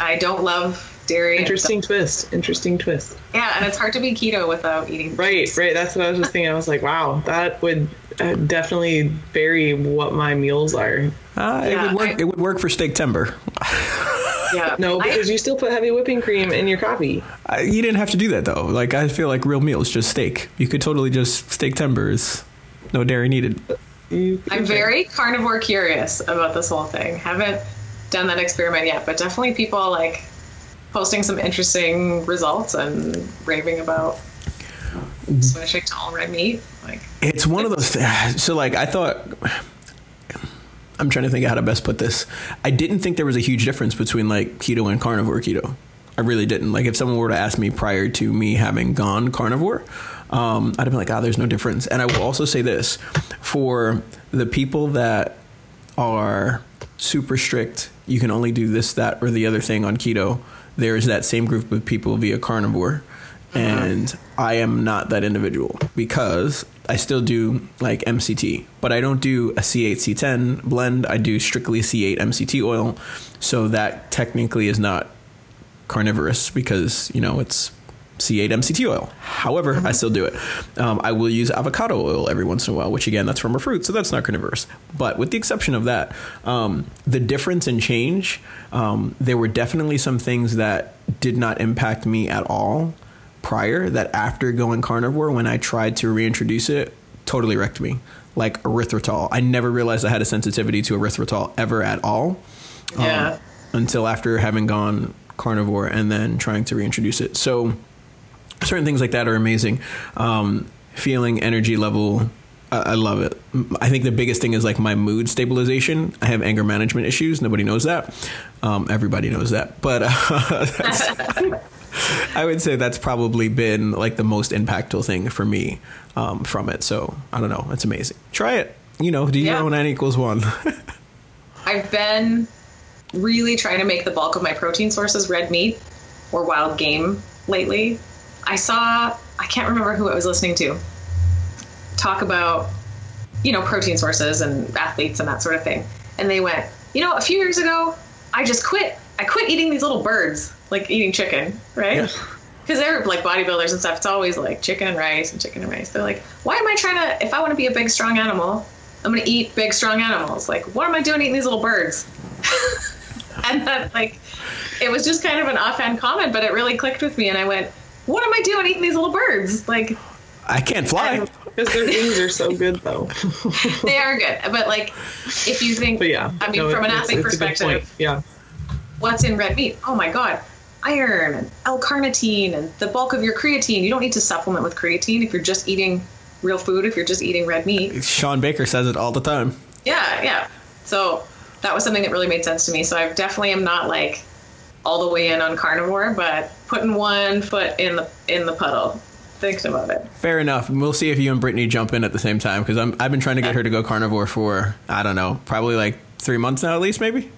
I don't love dairy. Interesting twist. Interesting twist. Yeah, and it's hard to be keto without eating. Right, right. That's what I was just thinking. I was like, wow, that would uh, definitely vary what my meals are. uh, it would work. I- it would work for steak timber. Yeah. No, I- because you still put heavy whipping cream in your coffee. I, you didn't have to do that though. Like I feel like real meals, just steak. You could totally just steak timbers, no dairy needed. I'm very carnivore curious about this whole thing. Haven't done that experiment yet, but definitely people like posting some interesting results and raving about switching to all red meat. Like, It's one of those. Th- so like I thought. I'm trying to think of how to best put this. I didn't think there was a huge difference between like keto and carnivore keto. I really didn't. Like if someone were to ask me prior to me having gone carnivore, um, I'd have been like, "Ah, there's no difference." And I will also say this: for the people that are super strict, you can only do this, that, or the other thing on keto. There is that same group of people via carnivore, uh-huh. and I am not that individual because I still do like MCT, but I don't do a C8 C10 blend. I do strictly C8 MCT oil, so that technically is not carnivorous because you know it's C8 MCT oil. However, I still do it. Um, I will use avocado oil every once in a while, which again, that's from a fruit, so that's not carnivorous. But with the exception of that, um, the difference and change, um, there were definitely some things that did not impact me at all prior. That after going carnivore, when I tried to reintroduce it, totally wrecked me. Like erythritol, I never realized I had a sensitivity to erythritol ever at all yeah. until after having gone carnivore and then trying to reintroduce it. So certain things like that are amazing. Um, feeling energy level, I, love it. I think the biggest thing is like my mood stabilization. I have anger management issues. Nobody knows that. Um, everybody knows that, but uh, I would say that's probably been like the most impactful thing for me um, from it. So I don't know. It's amazing. Try it. You know, do your Yeah. own n equals one. I've been really trying to make the bulk of my protein sources red meat or wild game lately. I saw, I can't remember who I was listening to, talk about, you know, protein sources and athletes and that sort of thing. And they went, you know, a few years ago, I just quit. I quit eating these little birds, like eating chicken, right? Yeah. Because they're like bodybuilders and stuff. It's always like chicken and rice and chicken and rice. They're like, why am I trying to, if I want to be a big, strong animal, I'm going to eat big, strong animals. Like, what am I doing eating these little birds? and then, like, it was just kind of an offhand comment, but it really clicked with me. And I went, what am I doing eating these little birds? Like, I can't fly. Because their wings are so good, though. they are good. But, like, if you think, But yeah, I mean, no, from an athlete it's a good perspective, yeah. what's in red meat? Oh my God. Iron and L-carnitine and the bulk of your creatine. You don't need to supplement with creatine if you're just eating real food, if you're just eating red meat. Shawn Baker says it all the time. Yeah, yeah. So that was something that really made sense to me. So I definitely am not like all the way in on carnivore, but putting one foot in the in the puddle, thinking about it. Fair enough. We'll see if you and Brittney jump in at the same time because I've been trying to get her to go carnivore for I don't know, probably like three months now at least, maybe.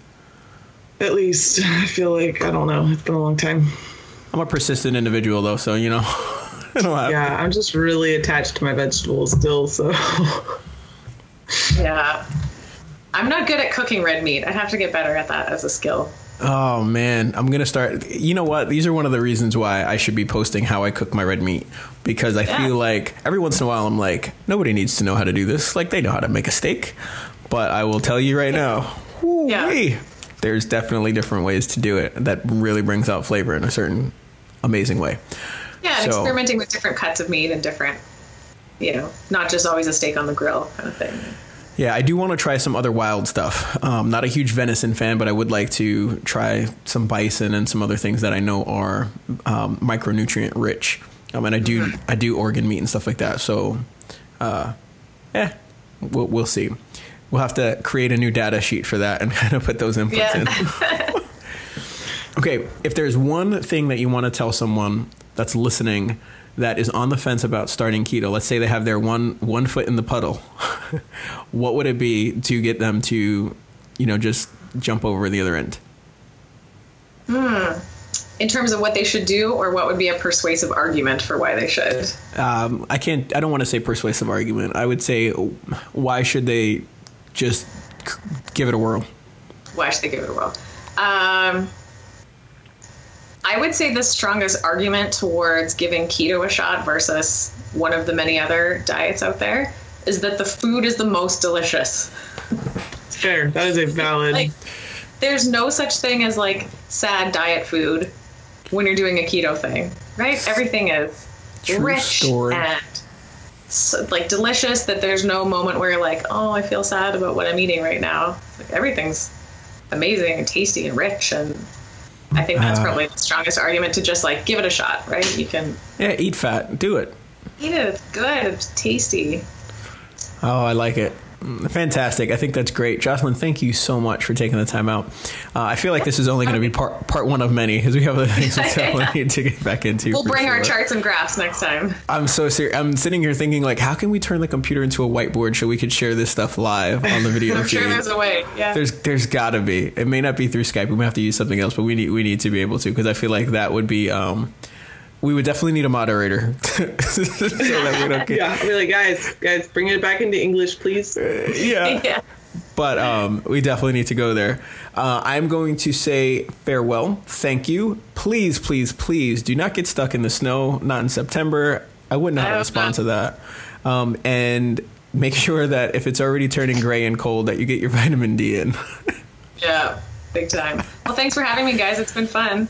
At least I feel like I don't know. It's been a long time. I'm a persistent individual though, so you know, it'll. Yeah, I'm just really attached to my vegetables still. So Yeah. I'm not good at cooking red meat. I'd have to get better at that as a skill. Oh man, I'm gonna start. You know what? These are one of the reasons why I should be posting how I cook my red meat because I Yeah. feel like every once in a while I'm like, nobody needs to know how to do this. Like they know how to make a steak, but I will tell you right now, Yeah. there's definitely different ways to do it that really brings out flavor in a certain amazing way. Yeah, and So- experimenting with different cuts of meat and different, you know, not just always a steak on the grill kind of thing. Yeah, I do want to try some other wild stuff. Um, not a huge venison fan, but I would like to try some bison and some other things that I know are um, micronutrient rich. Um, and I do I do organ meat and stuff like that. So, uh, eh, we'll, we'll see. We'll have to create a new data sheet for that and kind of put those inputs Yeah. in. Okay, if there's one thing that you want to tell someone that's listening that is on the fence about starting keto, let's say they have their one one foot in the puddle, what would it be to get them to, you know, just jump over the other end? Hmm. In terms of what they should do, or what would be a persuasive argument for why they should. Um, I can't. I don't want to say persuasive argument. I would say, why should they just give it a whirl? Why should they give it a whirl? Um, I would say the strongest argument towards giving keto a shot versus one of the many other diets out there is that the food is the most delicious. It's fair. That is a valid. Like, there's no such thing as like sad diet food when you're doing a keto thing, right? Everything is True rich story. and so, like delicious. That there's no moment where you're like, oh, I feel sad about what I'm eating right now. Like, everything's amazing and tasty and rich, and I think that's Ah. probably the strongest argument to just like give it a shot, right? You can Yeah, eat fat. Do it. eat it. It's good. It's tasty. Oh, I like it. Fantastic. I think that's great. Jocelyn, thank you so much for taking the time out. Uh, I feel like this is only going to be part part one of many because we have other things we definitely need to get back into. We'll bring our charts and graphs next time. I'm so serious. I'm sitting here thinking, like, how can we turn the computer into a whiteboard so we could share this stuff live on the video I'm feed? sure there's a way. Yeah. There's there's got to be. It may not be through Skype. We may have to use something else, but we need we need to be able to because I feel like that would be. Um, we would definitely need a moderator so that we don't get. yeah, I'll like, guys, guys, bring it back into English, please. yeah. yeah. but um, we definitely need to go there. Uh, I'm going to say farewell. Thank you. Please, please, please do not get stuck in the snow. Not in September. I wouldn't know how to respond not. to that. Um, and make sure that if it's already turning gray and cold, that you get your vitamin D in. Yeah, big time. Well, thanks for having me, guys. It's been fun.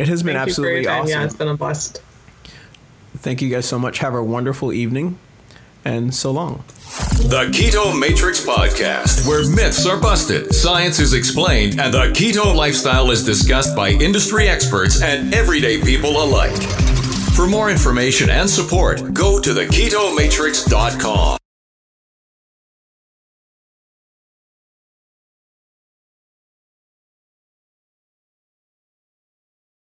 It has been Thank you for your absolutely time. awesome. Yeah, it's been a blast. Thank you guys so much. Have a wonderful evening, and so long. The Keto Matrix Podcast, where myths are busted, science is explained, and the keto lifestyle is discussed by industry experts and everyday people alike. For more information and support, go to theketomatrix.com.